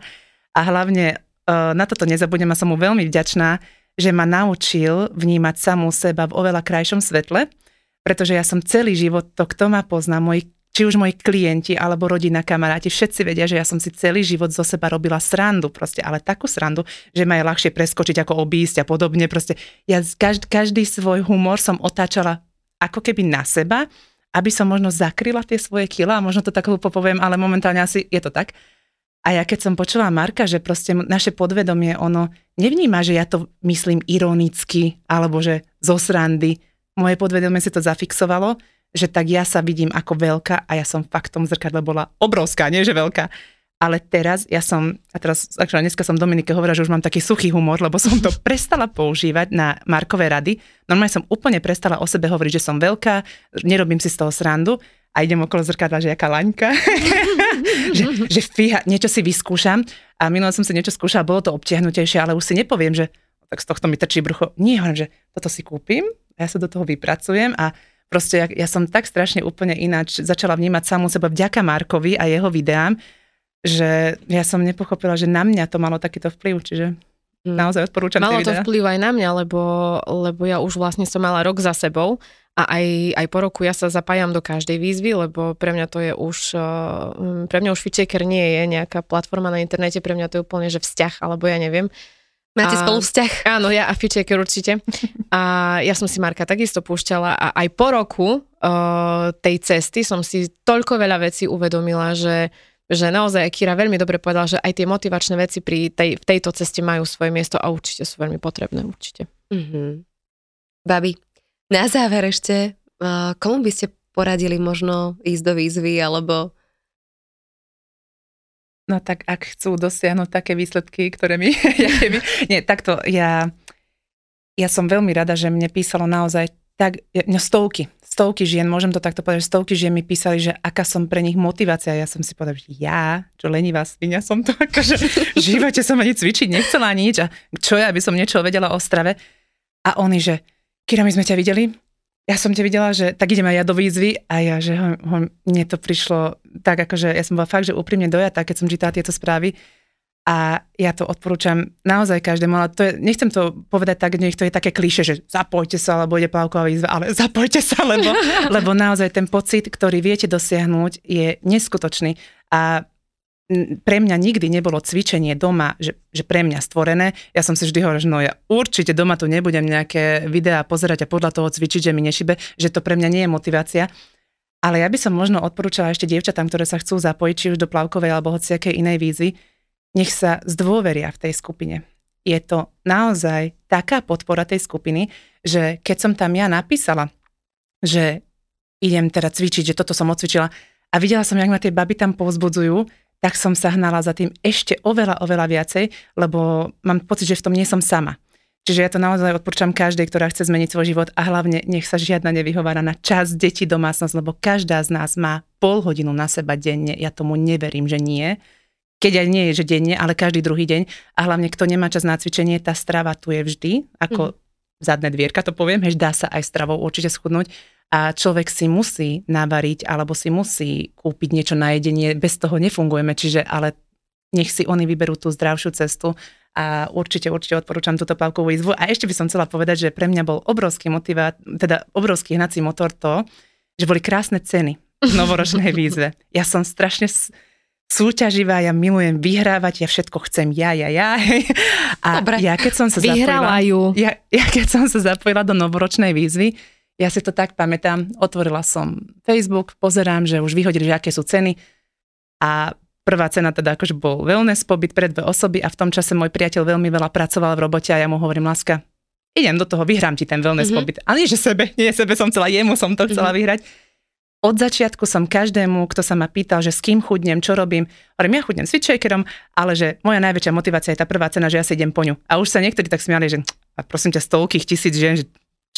[SPEAKER 3] a hlavne uh, na toto nezabudnem a som mu veľmi vďačná, že ma naučil vnímať samú seba v oveľa krajšom svetle, pretože ja som celý život, to kto ma pozná, moji či už moji klienti alebo rodina, kamaráti, všetci vedia, že ja som si celý život zo seba robila srandu proste, ale takú srandu, že ma je ľahšie preskočiť ako obísť a podobne. Proste ja každý, každý svoj humor som otáčala ako keby na seba, aby som možno zakryla tie svoje kila a možno to tak poviem, ale momentálne asi je to tak. A ja keď som počula Marka, že proste naše podvedomie, ono nevníma, že ja to myslím ironicky, alebo že zo srandy. Moje podvedomie si to zafixovalo, že tak ja sa vidím ako veľká a ja som fakt v tom zrkadle bola obrovská, nie že veľká. Ale teraz ja som, a teraz aktuálne dneska som Dominike hovorila, že už mám taký suchý humor, lebo som to prestala používať na Markové rady. Normálne som úplne prestala o sebe hovoriť, že som veľká, nerobím si z toho srandu a idem okolo zrkadla, že jaká laňka. že, že fíha, niečo si vyskúšam a minule som si niečo skúšala, bolo to obtiahnutejšie, ale už si nepoviem, že tak z tohto mi trčí brucho. Nie, hovorím, že toto si kúpim, ja sa do toho vypracujem a Proste ja, ja som tak strašne úplne ináč začala vnímať samú seba vďaka Markovi a jeho videám, že ja som nepochopila, že na mňa to malo takýto vplyv, čiže mm. naozaj odporúčam
[SPEAKER 4] Malo
[SPEAKER 3] to
[SPEAKER 4] vplyv aj na mňa, lebo, lebo ja už vlastne som mala rok za sebou a aj, aj po roku ja sa zapájam do každej výzvy, lebo pre mňa to je už, eh, pre mňa už Fitchaker nie je nejaká platforma na internete, pre mňa to je úplne, že vzťah, alebo ja neviem.
[SPEAKER 2] Máte a, spolu vzťah?
[SPEAKER 4] Áno, ja a Fitchaker určite. A ja som si Marka takisto púšťala a aj po roku uh, tej cesty som si toľko veľa vecí uvedomila, že že naozaj Kira veľmi dobre povedal, že aj tie motivačné veci pri tej, v tejto ceste majú svoje miesto a určite sú veľmi potrebné, určite. Mm-hmm.
[SPEAKER 2] Babi, na záver ešte, uh, komu by ste poradili možno ísť do výzvy, alebo
[SPEAKER 3] No tak ak chcú dosiahnuť také výsledky, ktoré mi... nie, takto ja, ja som veľmi rada, že mne písalo naozaj tak, no stovky, stovky žien, môžem to takto povedať, stovky žien mi písali, že aká som pre nich motivácia. Ja som si povedala, že ja, čo lenivá svinia som to, akože v živote som ani cvičiť nechcela nič a čo ja, aby som niečo vedela o strave. A oni, že Kira, my sme ťa videli, ja som ťa videla, že tak idem aj ja do výzvy a ja, že ho, ho, mne to prišlo tak, akože ja som bola fakt, že úprimne dojatá, keď som čítala tieto správy a ja to odporúčam naozaj každému, ale to je, nech to povedať tak, nech to je také klíše, že zapojte sa, alebo ide plavková výzva, ale zapojte sa, lebo, lebo naozaj ten pocit, ktorý viete dosiahnuť, je neskutočný. A pre mňa nikdy nebolo cvičenie doma, že, že pre mňa stvorené. Ja som si vždy hovorila, že no ja určite doma tu nebudem nejaké videá pozerať a podľa toho cvičiť, že mi nešibe, že to pre mňa nie je motivácia. Ale ja by som možno odporúčala ešte dievčatám, ktoré sa chcú zapojiť, či už do plavkovej alebo hociakej inej výzvy, nech sa zdôveria v tej skupine. Je to naozaj taká podpora tej skupiny, že keď som tam ja napísala, že idem teda cvičiť, že toto som odcvičila a videla som, jak ma tie baby tam povzbudzujú, tak som sa hnala za tým ešte oveľa, oveľa viacej, lebo mám pocit, že v tom nie som sama. Čiže ja to naozaj odporúčam každej, ktorá chce zmeniť svoj život a hlavne nech sa žiadna nevyhovára na čas detí domácnosť, lebo každá z nás má pol hodinu na seba denne. Ja tomu neverím, že nie. Keď aj nie je, že denne, ale každý druhý deň. A hlavne, kto nemá čas na cvičenie, tá strava tu je vždy, ako mm. zadné dvierka to poviem, hež dá sa aj stravou určite schudnúť a človek si musí navariť alebo si musí kúpiť niečo na jedenie, bez toho nefungujeme, čiže ale nech si oni vyberú tú zdravšiu cestu a určite, určite odporúčam túto plavkovú izbu. A ešte by som chcela povedať, že pre mňa bol obrovský motivát, teda obrovský hnací motor to, že boli krásne ceny v novoročnej výzve. Ja som strašne súťaživá, ja milujem vyhrávať, ja všetko chcem ja, ja, ja. A Dobre. ja keď som sa zapojila, ja, ja keď som sa zapojila do novoročnej výzvy, ja si to tak pamätám, otvorila som Facebook, pozerám, že už vyhodili, že aké sú ceny a prvá cena teda akože bol wellness pobyt pre dve osoby a v tom čase môj priateľ veľmi veľa pracoval v robote a ja mu hovorím, láska, idem do toho, vyhrám ti ten wellness mm-hmm. pobyt. Ale nie, že sebe, nie sebe som chcela, jemu som to chcela mm-hmm. vyhrať. Od začiatku som každému, kto sa ma pýtal, že s kým chudnem, čo robím, hovorím, ja chudnem s Fitshakerom, ale že moja najväčšia motivácia je tá prvá cena, že ja si idem po ňu. A už sa niektorí tak smiali, že a prosím ťa, stovkých tisíc žien, že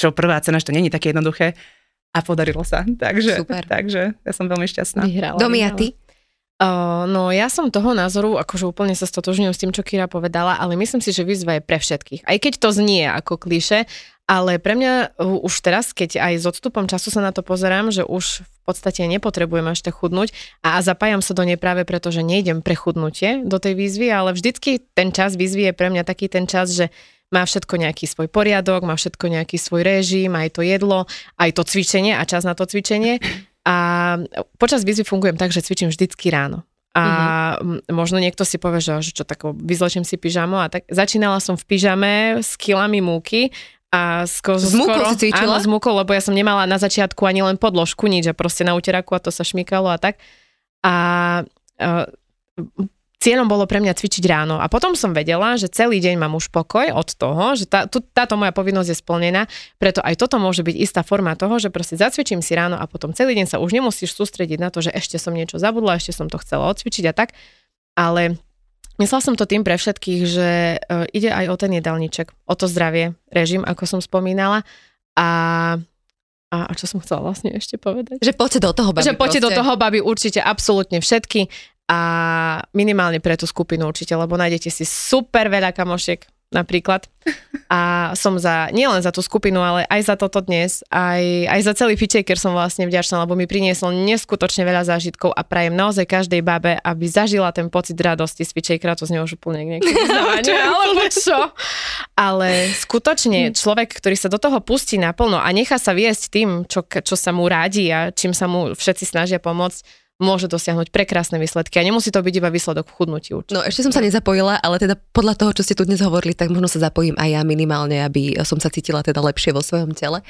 [SPEAKER 3] čo prvá cena, že to není také jednoduché. A podarilo sa. Takže, Super. takže ja som veľmi šťastná.
[SPEAKER 2] Vyhrala. Domi, a ty?
[SPEAKER 4] Uh, no ja som toho názoru, akože úplne sa stotožňujem s tým, čo Kira povedala, ale myslím si, že výzva je pre všetkých. Aj keď to znie ako kliše, ale pre mňa už teraz, keď aj s odstupom času sa na to pozerám, že už v podstate nepotrebujem až tak chudnúť a, a zapájam sa do nej práve preto, že nejdem pre chudnutie do tej výzvy, ale vždycky ten čas výzvy je pre mňa taký ten čas, že má všetko nejaký svoj poriadok, má všetko nejaký svoj režim, aj to jedlo, aj to cvičenie a čas na to cvičenie. A počas výzvy fungujem tak, že cvičím vždycky ráno. A mm-hmm. možno niekto si povie, že, čo tak vyzlečím si pyžamo a tak začínala som v pyžame s kilami múky a sko-
[SPEAKER 2] s múkou si cvičila?
[SPEAKER 4] Áno, s múkou, lebo ja som nemala na začiatku ani len podložku, nič, a proste na uteraku a to sa šmykalo a tak. A uh, cieľom bolo pre mňa cvičiť ráno. A potom som vedela, že celý deň mám už pokoj od toho, že tá, tu, táto moja povinnosť je splnená, preto aj toto môže byť istá forma toho, že proste zacvičím si ráno a potom celý deň sa už nemusíš sústrediť na to, že ešte som niečo zabudla, ešte som to chcela odcvičiť a tak. Ale Myslela som to tým pre všetkých, že uh, ide aj o ten jedálniček, o to zdravie, režim, ako som spomínala. A a, a čo som chcela vlastne ešte povedať?
[SPEAKER 2] Že poďte do toho, babi.
[SPEAKER 4] Že poďte do toho, babi, určite absolútne všetky a minimálne pre tú skupinu určite, lebo nájdete si super veľa kamošiek, napríklad. A som za, nielen za tú skupinu, ale aj za toto dnes, aj, aj za celý Fitchaker som vlastne vďačná, lebo mi priniesol neskutočne veľa zážitkov a prajem naozaj každej babe, aby zažila ten pocit radosti z Fitchakera, to znie už úplne niekde alebo čo. Ale skutočne človek, ktorý sa do toho pustí naplno a nechá sa viesť tým, čo, čo sa mu rádi a čím sa mu všetci snažia pomôcť, môže dosiahnuť prekrásne výsledky a nemusí to byť iba výsledok v chudnutí
[SPEAKER 2] určite. No ešte som sa nezapojila, ale teda podľa toho, čo ste tu dnes hovorili, tak možno sa zapojím aj ja minimálne, aby som sa cítila teda lepšie vo svojom tele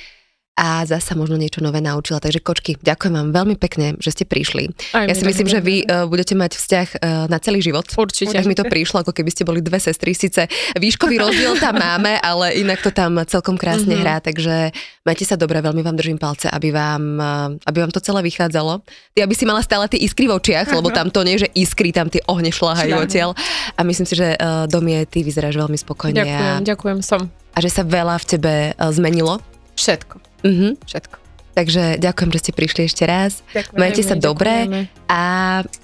[SPEAKER 2] a zasa možno niečo nové naučila. Takže kočky, ďakujem vám veľmi pekne, že ste prišli. Aj ja si myslím, že vy uh, budete mať vzťah uh, na celý život.
[SPEAKER 4] Určite.
[SPEAKER 2] Tak mi to prišlo, ako keby ste boli dve sestry. Sice výškový rozdiel tam máme, ale inak to tam celkom krásne mm-hmm. hrá. Takže majte sa dobre, veľmi vám držím palce, aby vám, uh, aby vám to celé vychádzalo. Ty, aby si mala stále tie iskry v očiach, lebo tam to nie, že iskry, tam tie ohne šláhajú odtiaľ. A myslím si, že uh, Domie, ty vyzeráš veľmi spokojne.
[SPEAKER 4] Ďakujem, a, ďakujem, som.
[SPEAKER 2] A že sa veľa v tebe uh, zmenilo.
[SPEAKER 4] Všetko.
[SPEAKER 2] Mm-hmm.
[SPEAKER 4] Všetko.
[SPEAKER 2] Takže ďakujem, že ste prišli ešte raz.
[SPEAKER 4] Ďakujem,
[SPEAKER 2] Majte sa dobre. A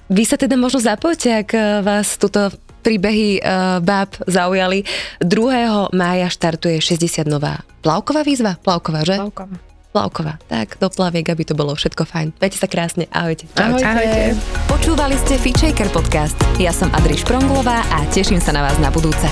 [SPEAKER 2] vy sa teda možno zapojte, ak eh, vás túto príbehy uh, báb zaujali. 2. mája štartuje 60 nová plavková výzva. Plavková, že?
[SPEAKER 4] Plavková.
[SPEAKER 2] Plavková. Tak, do plaviek, aby to bolo všetko fajn. Majte sa krásne. Ahojte.
[SPEAKER 4] Ahojte. Ahojte.
[SPEAKER 1] Počúvali ste Fitchaker podcast. Ja som Adriš Pronglová a teším sa na vás na budúce.